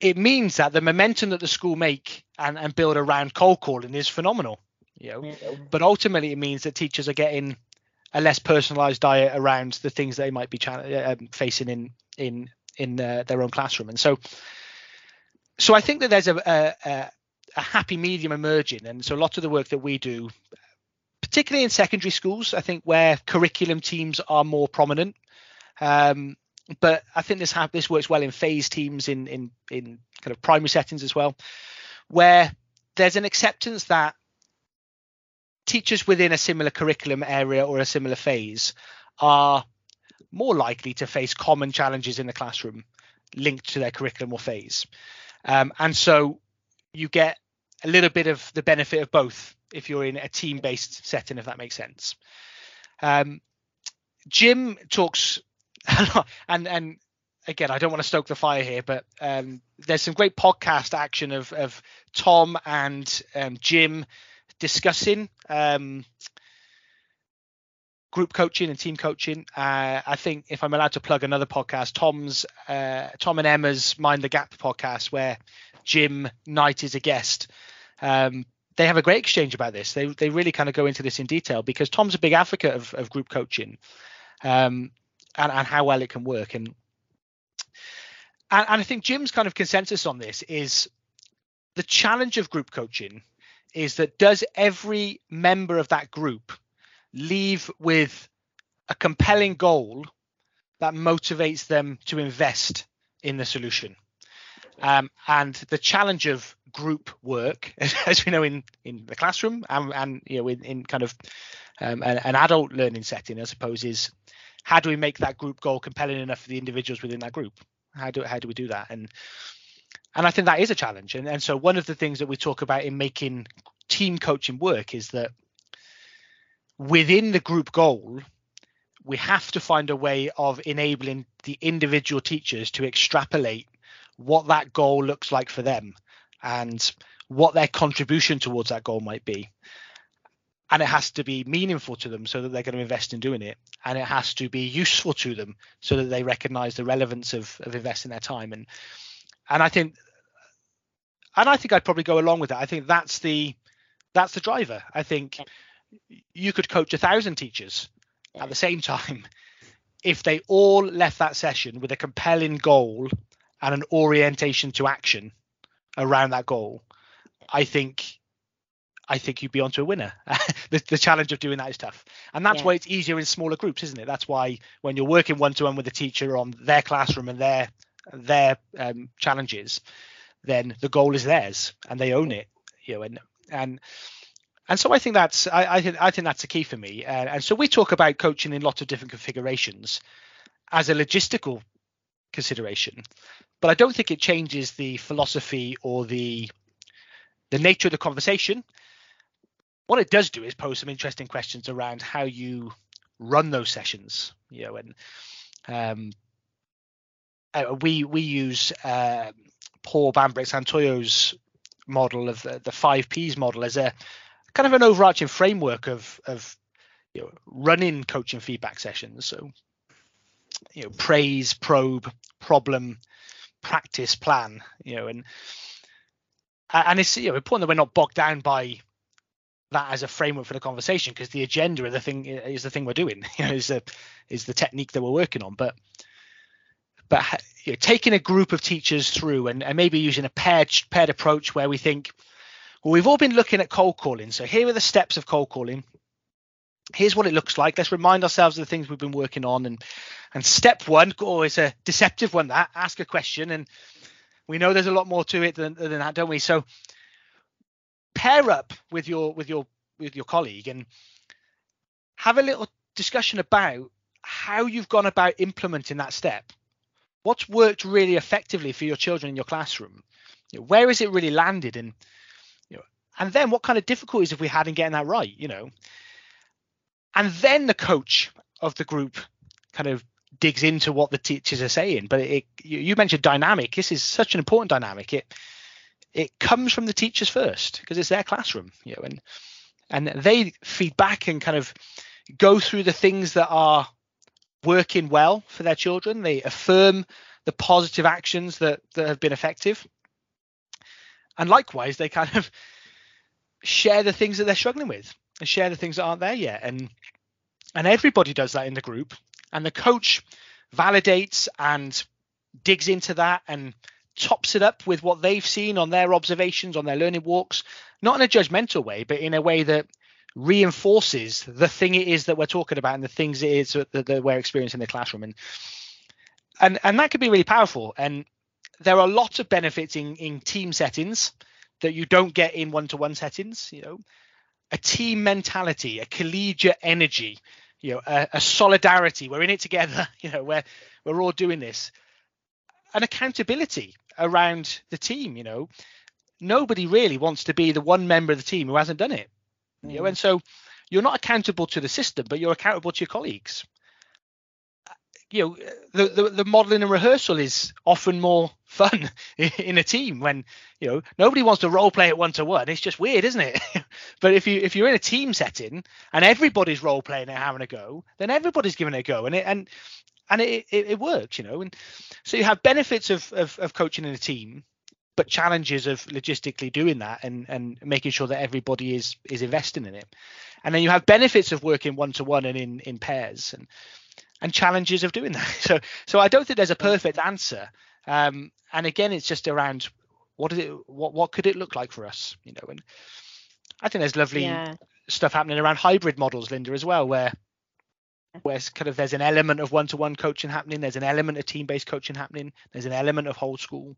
it means that the momentum that the school make and, and build around cold calling is phenomenal, you know. Yeah. But ultimately, it means that teachers are getting a less personalized diet around the things they might be uh, um, facing in in in uh, their own classroom, and so so I think that there's a, a, a happy medium emerging. And so a lot of the work that we do, particularly in secondary schools, I think where curriculum teams are more prominent. Um, but I think this ha- this works well in phase teams in in in kind of primary settings as well, where there's an acceptance that teachers within a similar curriculum area or a similar phase are more likely to face common challenges in the classroom linked to their curriculum or phase. Um, and so you get a little bit of the benefit of both if you're in a team based setting, if that makes sense. Um, Jim talks a lot, and and again, I don't want to stoke the fire here, but um, there's some great podcast action of of Tom and um, Jim discussing um, group coaching and team coaching. Uh, I think if I'm allowed to plug another podcast, Tom's uh, Tom and Emma's Mind the Gap podcast, where Jim Knight is a guest. Um, they have a great exchange about this. They they really kind of go into this in detail because Tom's a big advocate of, of group coaching, um, and and how well it can work. And, and and I think Jim's kind of consensus on this is the challenge of group coaching is that does every member of that group leave with a compelling goal that motivates them to invest in the solution? Um, and the challenge of group work, as we know in in the classroom and, and you know in, in kind of um, an, an, adult learning setting, I suppose, is how do we make that group goal compelling enough for the individuals within that group? How do how do we do that? And and I think that is a challenge. And and so one of the things that we talk about in making team coaching work is that within the group goal, we have to find a way of enabling the individual teachers to extrapolate what that goal looks like for them and what their contribution towards that goal might be. And it has to be meaningful to them so that they're going to invest in doing it. And it has to be useful to them so that they recognize the relevance of, of investing their time. And and i think and i think i'd probably go along with that. I think that's the that's the driver. I think you could coach a thousand teachers at the same time if they all left that session with a compelling goal and an orientation to action around that goal i think I think you'd be onto a winner. the, the, challenge of doing that is tough, and that's yeah. why it's easier in smaller groups, isn't it? That's why when you're working one to one with a teacher on their classroom and their their um, challenges, then the goal is theirs and they own it. You know, and and and so I think that's I, I think I think that's the key for me. And so we talk about coaching in lots of different configurations as a logistical consideration, but I don't think it changes the philosophy or the the nature of the conversation what it does do is pose some interesting questions around how you run those sessions. You know, and um, uh, we we use uh, Paul Bambrick Santoyo's model of the, the five P's model as a kind of an overarching framework of of you know running coaching feedback sessions. So you know praise, probe, problem, practice, plan. You know, and and it's you know important that we're not bogged down by that as a framework for the conversation because the agenda of the thing is the thing we're doing you know is the is the technique that we're working on but but you know, taking a group of teachers through and, and maybe using a paired paired approach where we think well we've all been looking at cold calling so here are the steps of cold calling here's what it looks like let's remind ourselves of the things we've been working on and and step one oh it's a deceptive one that ask a question and we know there's a lot more to it than, than that don't we so pair up with your with your with your colleague and have a little discussion about how you've gone about implementing that step. What's worked really effectively for your children in your classroom? Where has it really landed? And and then what kind of difficulties have we had in getting that right? You know, and then the coach of the group kind of digs into what the teachers are saying. But it, you mentioned dynamic. This is such an important dynamic. It it comes from the teachers first because it's their classroom, you know, and and they feed back and kind of go through the things that are working well for their children. They affirm the positive actions that that have been effective, and likewise, they kind of share the things that they're struggling with and share the things that aren't there yet. And and everybody does that in the group, and the coach validates and digs into that and tops it up with what they've seen on their observations on their learning walks not in a judgmental way but in a way that reinforces the thing it is that we're talking about and the things it is that, that we're experiencing in the classroom. And and and that could be really powerful. And there are lots of benefits in in team settings that you don't get in one-to-one settings you know a team mentality a collegiate energy you know a, a solidarity we're in it together you know we're we're all doing this an accountability around the team. You know, nobody really wants to be the one member of the team who hasn't done it. Mm. You know, mm. and so you're not accountable to the system, but you're accountable to your colleagues. You know, the, the, the modeling and rehearsal is often more fun in a team when you know nobody wants to role play it one to one. It's just weird, isn't it? but if you if you're in a team setting and everybody's role playing it, having a go, then everybody's giving it a go, and it and and it, it, it works, you know. And so you have benefits of, of, of coaching in a team, but challenges of logistically doing that and and making sure that everybody is is investing in it. And then you have benefits of working one to one and in in pairs and and challenges of doing that. So so I don't think there's a perfect answer. Um, and again, it's just around what is it what what could it look like for us, you know? And I think there's lovely yeah. stuff happening around hybrid models, Linda, as well, where where kind of there's an element of one-to-one coaching happening there's an element of team-based coaching happening there's an element of whole school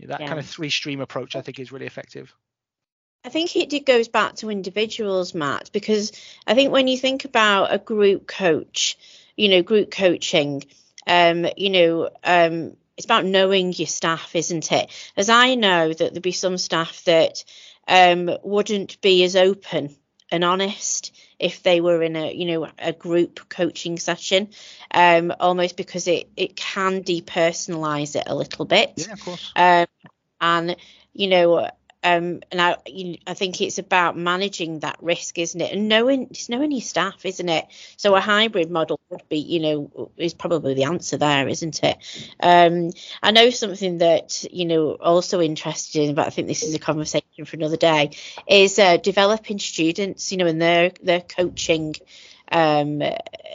that yeah. kind of three-stream approach i think is really effective I think it goes back to individuals, Matt, because I think when you think about a group coach, you know, group coaching, um, you know, um, it's about knowing your staff, isn't it? As I know that there'd be some staff that um, wouldn't be as open and honest if they were in a you know a group coaching session um almost because it it can depersonalize it a little bit yeah of course um and you know um, and I, you, I think it's about managing that risk, isn't it? And knowing, it's knowing your staff, isn't it? So a hybrid model would be, you know, is probably the answer there, isn't it? Um, I know something that, you know, also interested in, but I think this is a conversation for another day, is uh, developing students, you know, and their their coaching um,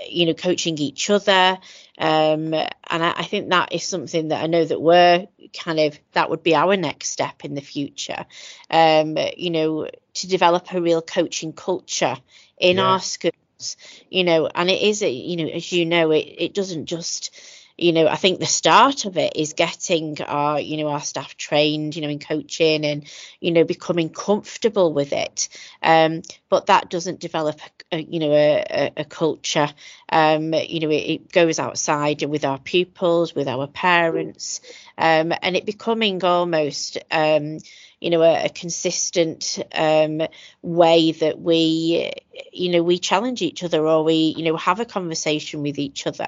you know, coaching each other. Um, and I, I, think that is something that I know that we're kind of, that would be our next step in the future, um, you know, to develop a real coaching culture in yeah. our schools, you know, and it is, a, you know, as you know, it, it doesn't just, you know, I think the start of it is getting our, you know, our staff trained, you know, in coaching and, you know, becoming comfortable with it. Um, but that doesn't develop, a, you know, a, a culture. Um, you know, it, it, goes outside with our pupils, with our parents, um, and it becoming almost, um, you know, a, a consistent um, way that we, you know, we challenge each other or we, you know, have a conversation with each other.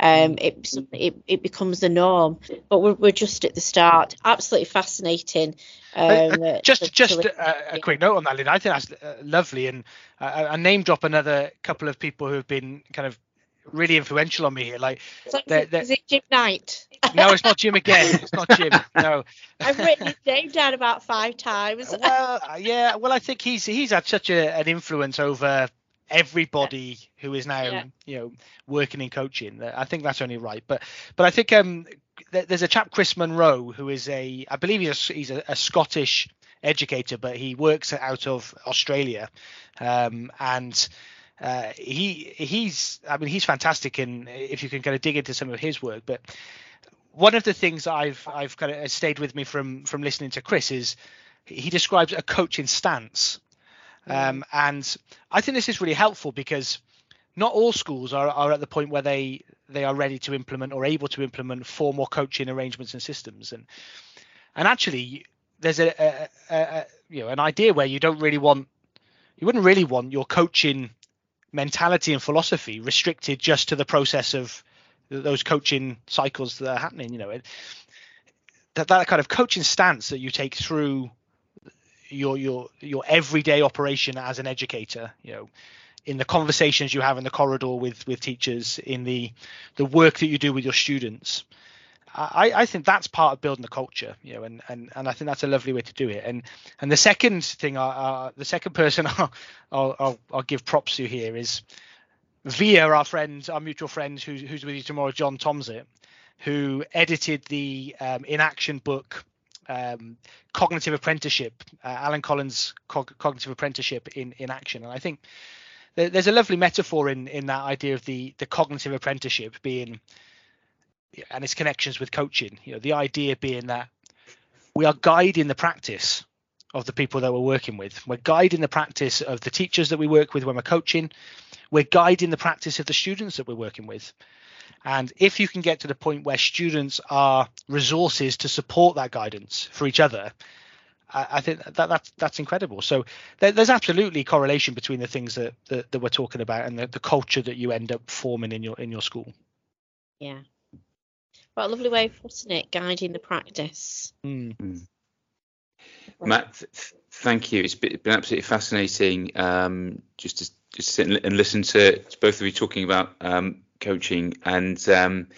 Um, it, it, it becomes the norm, but we're, we're just at the start. Absolutely fascinating. Uh, um, uh, just just a, a quick note on that, Lynn. I think that's uh, lovely, and uh, I name drop another couple of people who have been kind of really influential on me here. Like, so they're, they're, is it Jim Knight? no, it's not Jim again. It's not Jim. No. I've written his name down about five times. well, yeah. Well, I think he's he's had such a, an influence over everybody yeah. who is now yeah. you know working in coaching. I think that's only right. But but I think um there's a chap Chris Munro who is a I believe he's a, he's a, a Scottish educator, but he works out of Australia, um, and uh, he he's I mean he's fantastic in if you can kind of dig into some of his work. But one of the things I've I've kind of stayed with me from from listening to Chris is he describes a coaching stance, mm. um, and I think this is really helpful because not all schools are, are at the point where they they are ready to implement or able to implement formal coaching arrangements and systems and and actually there's a, a, a you know an idea where you don't really want you wouldn't really want your coaching mentality and philosophy restricted just to the process of those coaching cycles that are happening. You know, it, that that kind of coaching stance that you take through your your your everyday operation as an educator. You know, in the conversations you have in the corridor with with teachers, in the the work that you do with your students. I, I think that's part of building the culture, you know, and, and, and I think that's a lovely way to do it. And and the second thing, uh, the second person I'll, I'll, I'll give props to here is via our friend, our mutual friend who's who's with you tomorrow, John Tomsett, who edited the um, in action book um, cognitive apprenticeship, uh, Allan Collins' cog- cognitive apprenticeship in in action, and I think there's a lovely metaphor in in that idea of the the cognitive apprenticeship being and its connections with coaching. You know, the idea being that we are guiding the practice of the people that we're working with. We're guiding the practice of the teachers that we work with when we're coaching. We're guiding the practice of the students that we're working with. And if you can get to the point where students are resources to support that guidance for each other, I, I think that that's that's incredible. So there, there's absolutely correlation between the things that, that, that we're talking about and the, the culture that you end up forming in your in your school. Yeah, what a lovely way of putting it, guiding the practice. Mm. Matt, th- thank you. It's been, absolutely fascinating um, just to just sit and listen to, to both of you talking about um, coaching, and um,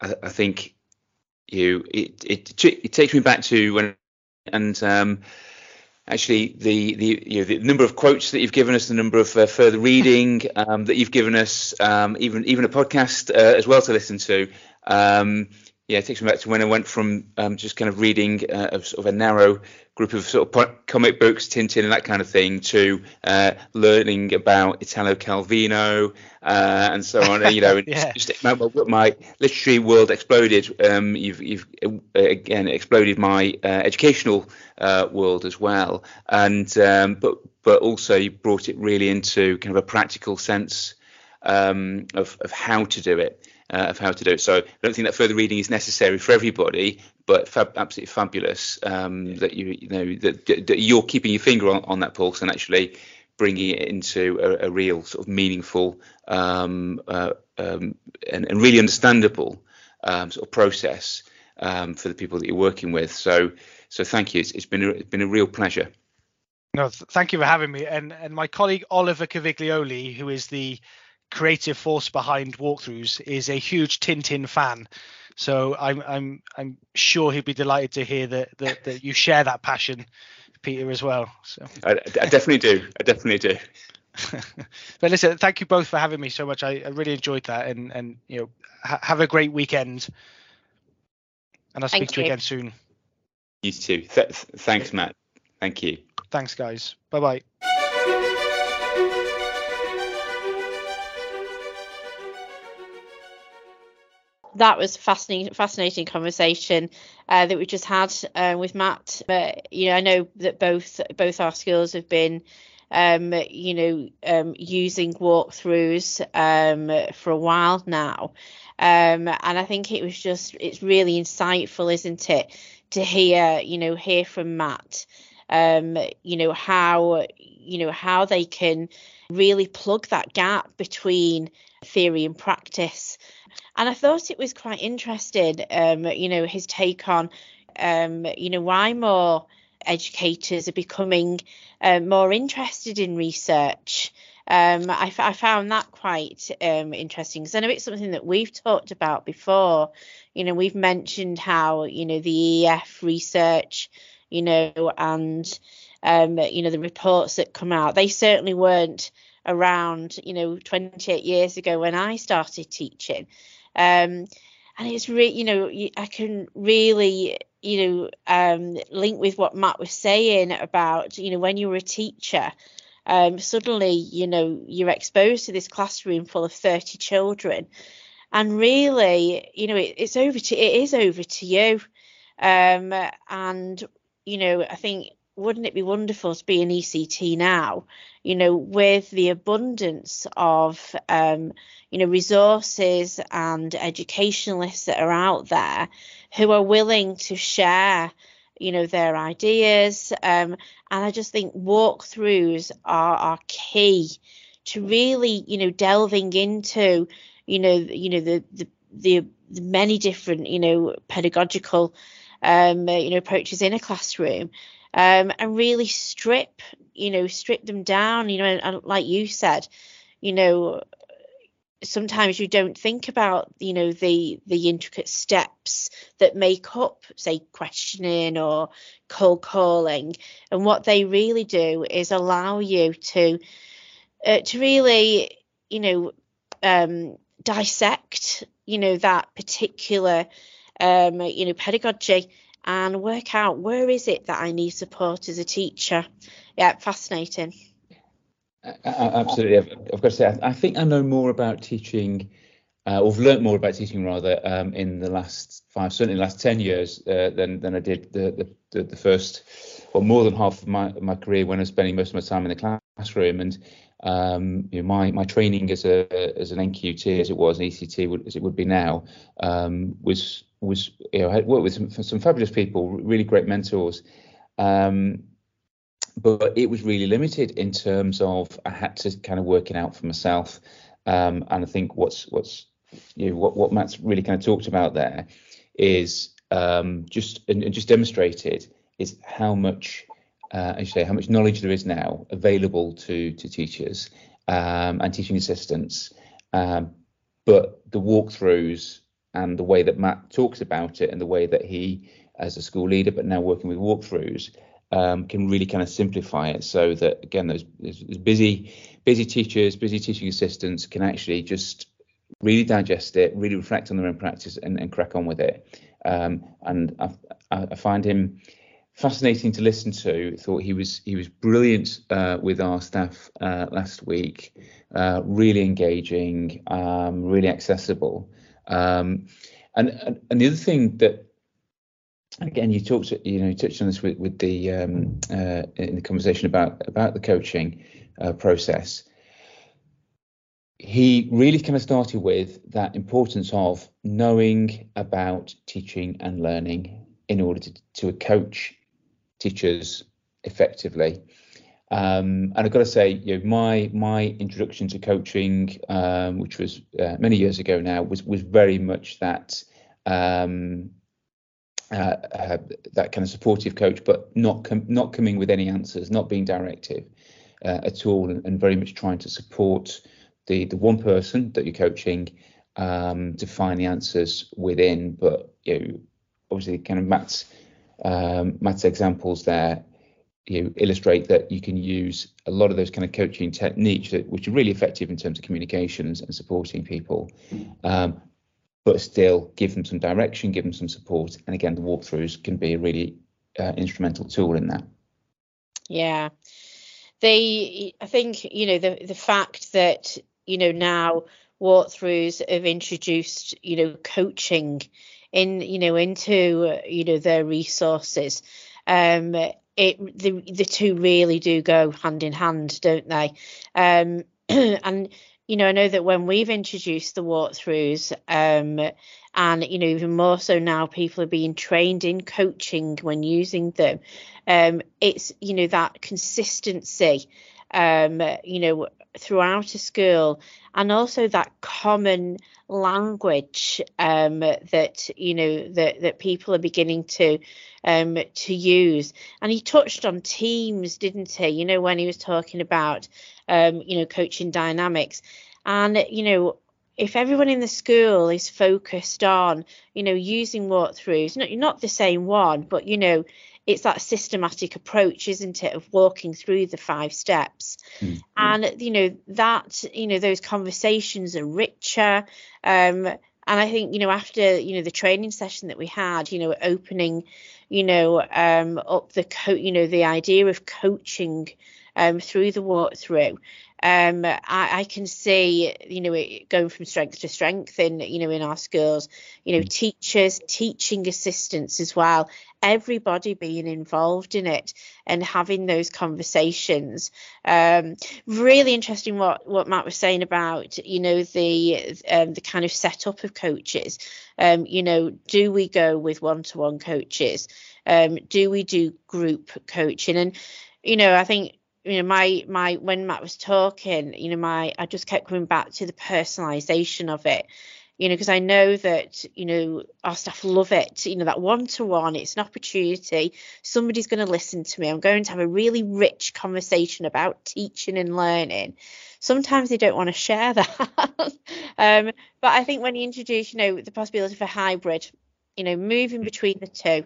I, I, think you it, it it takes me back to when and um, actually the the you know the number of quotes that you've given us, the number of uh, further reading um, that you've given us, um, even even a podcast uh, as well to listen to. Um, yeah, it takes me back to when I went from um, just kind of reading uh, of, sort of a narrow group of sort of comic books, Tintin and that kind of thing, to uh, learning about Italo Calvino uh, and so on. you know, yeah. just, my, my, literary world exploded. Um, you've, you've uh, again exploded my uh, educational uh, world as well, and um, but but also you brought it really into kind of a practical sense um, of of how to do it uh, of how to do it. So I don't think that further reading is necessary for everybody, but fab, absolutely fabulous um, that you you know that, that, you're keeping your finger on, on that pulse and actually bringing it into a, a real sort of meaningful um, uh, um, and, and, really understandable um, sort of process um, for the people that you're working with. So so thank you. It's, it's been a, it's been a real pleasure. No, th- thank you for having me. And and my colleague Oliver Caviglioli, who is the creative force behind Walkthrus, is a huge Tintin fan. So I'm I'm I'm sure he'd be delighted to hear that that, that you share that passion, Peter, as well. So I, I definitely do. I definitely do. but listen, thank you both for having me so much. I, I really enjoyed that, and and you know, ha- have a great weekend. And I'll speak Thank to you you. again soon. You too. Th- thanks, Matt. Thank you. Thanks, guys. Bye bye. That was fascinating fascinating conversation uh, that we just had uh, with Matt. But you know, I know that both both our schools have been um, you know um, using Walkthrus um, for a while now, um, and I think it was just it's really insightful, isn't it, to hear you know hear from Matt, um, you know how you know how they can really plug that gap between theory and practice and I thought it was quite interesting, um, you know, his take on, um, you know, why more educators are becoming uh, more interested in research. Um, I, I found that quite um, interesting because I know it's something that we've talked about before. You know, we've mentioned how, you know, the EF research, you know, and, um, you know, the reports that come out, they certainly weren't around, you know, 28 years ago when I started teaching. Um, and it's really, you know, I can really, you know, um, link with what Matt was saying about, you know, when you were a teacher, um, suddenly, you know, you're exposed to this classroom full of 30 children. And really, you know, it, it's over to, it is over to you. Um, and, you know, I think wouldn't it be wonderful to be an ECT now, you know, with the abundance of, um, you know, resources and educationalists that are out there who are willing to share, you know, their ideas. Um, and I just think Walkthrus are, are key to really, you know, delving into, you know, you know, the, the, the, the many different, you know, pedagogical, um, you know, approaches in a classroom um, and really strip, you know, strip them down, you know, and, and like you said, you know, sometimes you don't think about, you know, the the intricate steps that make up, say, questioning or cold calling, and what they really do is allow you to uh, to really, you know, um, dissect, you know, that particular, um, you know, pedagogy and work out where is it that I need support as a teacher. Yeah, fascinating. Absolutely, I've, got to say, I think I know more about teaching, uh, or have learnt more about teaching rather, um, in the last five, certainly last ten years, uh, than than I did the, the the first, well, more than half of my my career when I was spending most of my time in the classroom. And um, you know, my my training as a as an NQT, as it was, an ECT, as it would be now, um, was was you know I worked with some, some fabulous people, really great mentors. Um, but it was really limited in terms of I had to kind of work it out for myself. Um, and I think what's what's you know what what Matt's really kind of talked about there is um, just and, and, just demonstrated is how much uh, you say how much knowledge there is now available to to teachers um, and teaching assistants. Um, but the Walkthrus and the way that Matt talks about it and the way that he as a school leader but now working with Walkthrus um, can really kind of simplify it so that again those, those, busy busy teachers busy teaching assistants can actually just really digest it really reflect on their own practice and, and crack on with it. Um, and I, I, find him fascinating to listen to. Thought he was he was brilliant uh, with our staff uh, last week. Uh, really engaging um, really accessible um, and, and and the other thing that again, you talked, you know, you touched on this with, with the um, uh, in the conversation about about the coaching uh, process. He really kind of started with that importance of knowing about teaching and learning in order to, to coach teachers effectively. Um, and I've got to say, you know, my my introduction to coaching, um, which was uh, many years ago now, was was very much that um, uh, uh, that kind of supportive coach, but not com- not coming with any answers, not being directive uh, at all, and, very much trying to support the the one person that you're coaching um, to find the answers within. But you know, obviously, kind of Matt's um, Matt's examples there you know, illustrate that you can use a lot of those kind of coaching techniques that, which are really effective in terms of communications and supporting people, um, but still give them some direction, give them some support. And again, the Walkthrus can be a really uh, instrumental tool in that. Yeah, they. I think you know the the fact that you know now Walkthrus have introduced you know coaching in you know into uh, you know their resources um it the the two really do go hand in hand, don't they? Um, and you know, I know that when we've introduced the Walkthrus, um, and you know, even more so now, people are being trained in coaching when using them. Um, it's you know that consistency, um, you know, throughout a school, and also that common language um, that you know that that people are beginning to um, to use. And he touched on teams, didn't he? You know when he was talking about um, you know coaching dynamics, and you know if everyone in the school is focused on you know using Walkthrus, not not the same one, but you know it's that systematic approach isn't it of walking through the five steps mm-hmm. and you know that you know those conversations are richer um and i think you know after you know the training session that we had you know opening you know um up the co you know the idea of coaching um through the Walkthru um, I, I, can see, you know, it going from strength to strength in, you know, in our schools, you know, mm. teachers, teaching assistants as well, everybody being involved in it and having those conversations. Um, really interesting what, what Matt was saying about, you know, the, um, the kind of setup of coaches. Um, you know, do we go with one-to-one coaches? Um, do we do group coaching? And, you know, I think you know my my when matt was talking you know my i just kept coming back to the personalization of it you know because i know that you know our staff love it you know that one to one it's an opportunity somebody's going to listen to me i'm going to have a really rich conversation about teaching and learning. Sometimes they don't want to share that um, but i think when you introduce you know the possibility for hybrid you know moving between the two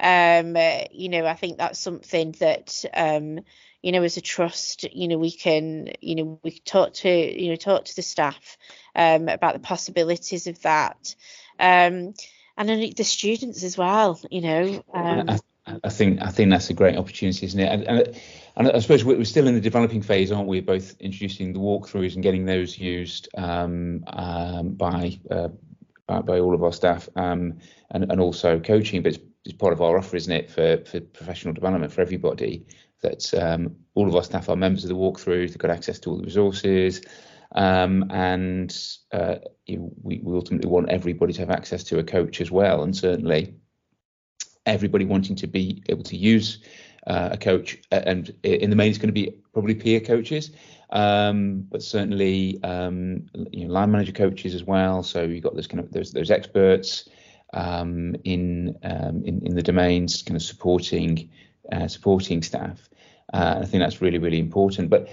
um, uh, you know i think that's something that um, you know, as a trust, you know, we can, you know, we talk to, you know, talk to the staff um, about the possibilities of that, um, and then the students as well, you know. Um, I, I, think I think that's a great opportunity, isn't it? And, and, and I suppose we're still in the developing phase, aren't we? Both introducing the Walkthrus and getting those used um, um, by, uh, by, by all of our staff, um, and and also coaching, but it's, it's part of our offer, isn't it, for for professional development for everybody that um, all of our staff are members of the Walkthru, they've got access to all the resources, um, and uh, we, we ultimately want everybody to have access to a coach as well, and certainly everybody wanting to be able to use uh, a coach, and in the main it's going to be probably peer coaches, um, but certainly um, you know, line manager coaches as well. So you've got those kind of those those experts um, in, um, in in the domains, kind of supporting uh, supporting staff. Uh, I think that's really, really important. But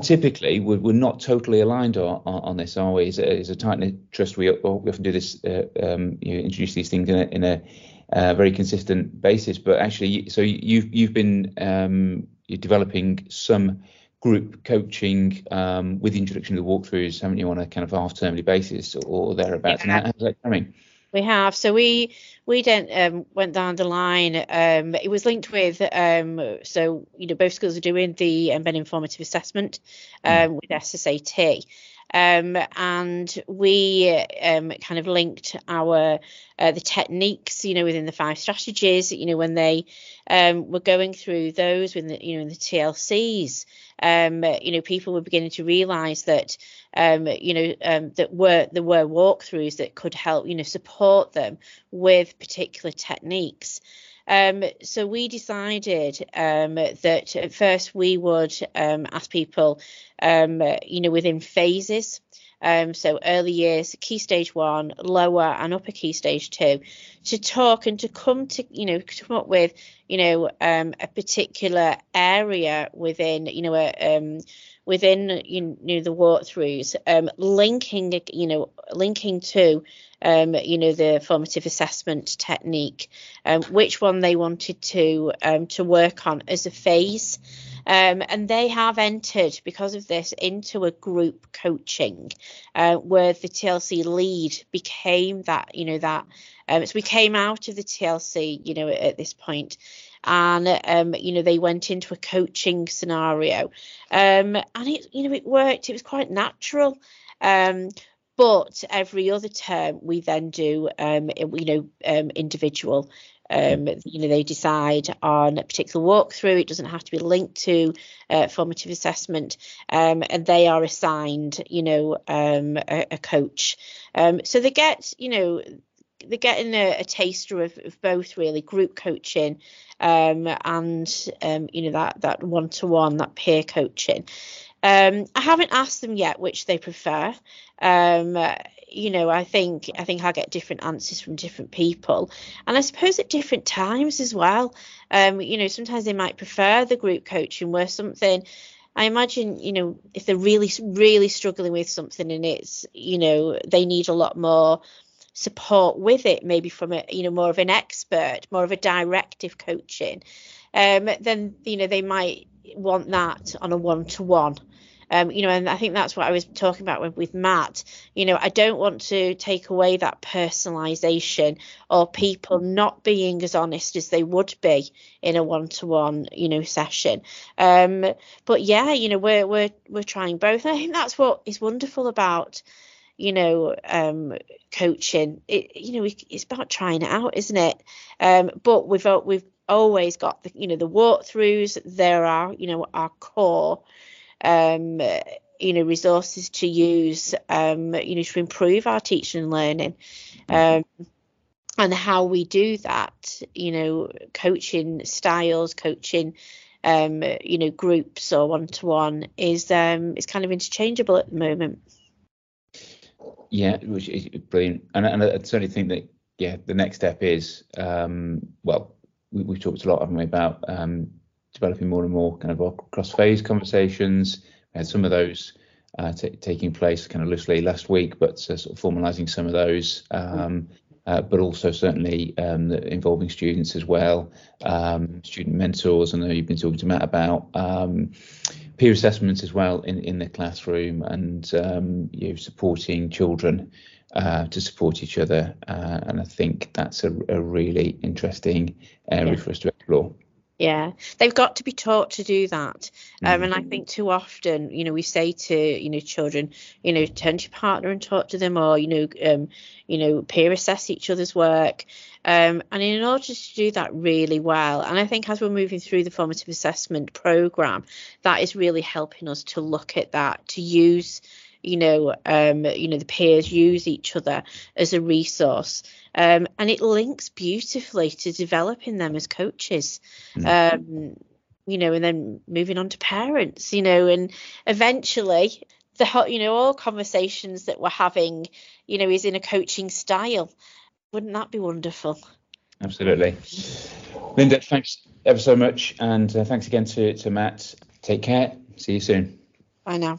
typically, we're, we're not totally aligned on, on, this, are we? As a, as a tight knit trust, we, we often do this, uh, um, you introduce these things in a, in a uh, very consistent basis. But actually, so you've you've been um, you're developing some group coaching um, with the introduction of the Walkthrus, haven't you, on a kind of half termly basis or, or thereabouts? Yeah. And how's that coming? We have. So we we then um, went down the line. Um, it was linked with um, so you know both schools are doing the embedded informative assessment mm. um, with SSAT. Um, and we um, kind of linked our uh, the techniques, you know, within the five strategies, you know, when they um, were going through those with the, you know, in the TLCs, um, you know, people were beginning to realise that, um, you know, um, that were there were Walkthrus that could help, you know, support them with particular techniques. Um, so we decided um, that at first we would um, ask people um, you know, within phases. Um, so early years, key stage one, lower and upper key stage two, to talk and to come to, you know, come up with, you know, um, a particular area within, you know, a, um, within you know the Walkthrus, um, linking, you know, linking to, um, you know, the formative assessment technique, um, which one they wanted to um, to work on as a phase. Um, and they have entered because of this into a group coaching uh, where the TLC lead became that, you know, that. Um, so we came out of the TLC, you know, at, at this point, and um, you know they went into a coaching scenario, um, and it, you know, it worked. It was quite natural. Um, but every other term we then do um, you know um, individual um, you know, they decide on a particular Walkthru. It doesn't have to be linked to uh, formative assessment, um, and they are assigned, you know, um, a, a, coach. Um, so they get, you know, they're getting a, a taster of, of, both really group coaching um, and um, you know that that one to one that peer coaching. I haven't asked them yet which they prefer. Um, you know, I think I think I'll get different answers from different people, and I suppose at different times as well. Um, you know, sometimes they might prefer the group coaching where something. I imagine, you know, if they're really, really struggling with something and it's, you know, they need a lot more support with it, maybe from a, you know, more of an expert, more of a directive coaching, um, then, you know, they might want that on a one to one. Um, you know, and I think that's what I was talking about with, with Matt. You know, I don't want to take away that personalization or people not being as honest as they would be in a one-to-one, you know, session. Um, but yeah, you know, we're we're we're trying both. I think that's what is wonderful about you know, um, coaching. It, you know, it's about trying it out, isn't it? Um, but we've we've always got the, you know, the Walkthrus. There are, you know, our core um, you know resources to use um, you know to improve our teaching and learning. Um, and how we do that you know coaching styles coaching um, you know groups or one to one is um, is kind of interchangeable at the moment. Yeah which is brilliant. And, and I certainly think that yeah the next step is um, well we, have talked a lot haven't we about um, developing more and more kind of cross phase conversations. We had some of those uh, t- taking place kind of loosely last week, but uh, sort of formalising some of those. Um, uh, but also certainly um, involving students as well, um, student mentors. I know you've been talking to Matt about um, peer assessments as well in, in the classroom and um, you know, supporting children uh, to support each other. Uh, and I think that's a, a really interesting area yeah. for us to explore. Yeah, they've got to be taught to do that. Um, mm-hmm. And I think too often, you know, we say to you know children, you know, turn to your partner and talk to them, or you know, um, you know, peer assess each other's work. Um, and in order to do that really well, and I think as we're moving through the formative assessment program, that is really helping us to look at that, to use you know, um, you know, the peers use each other as a resource. Um, and it links beautifully to developing them as coaches. Mm. Um, you know, and then moving on to parents, you know, and eventually the you know all conversations that we're having, you know, is in a coaching style. Wouldn't that be wonderful? Absolutely. Linda, thanks ever so much, and uh, thanks again to to Matt. Take care. See you soon. Bye now.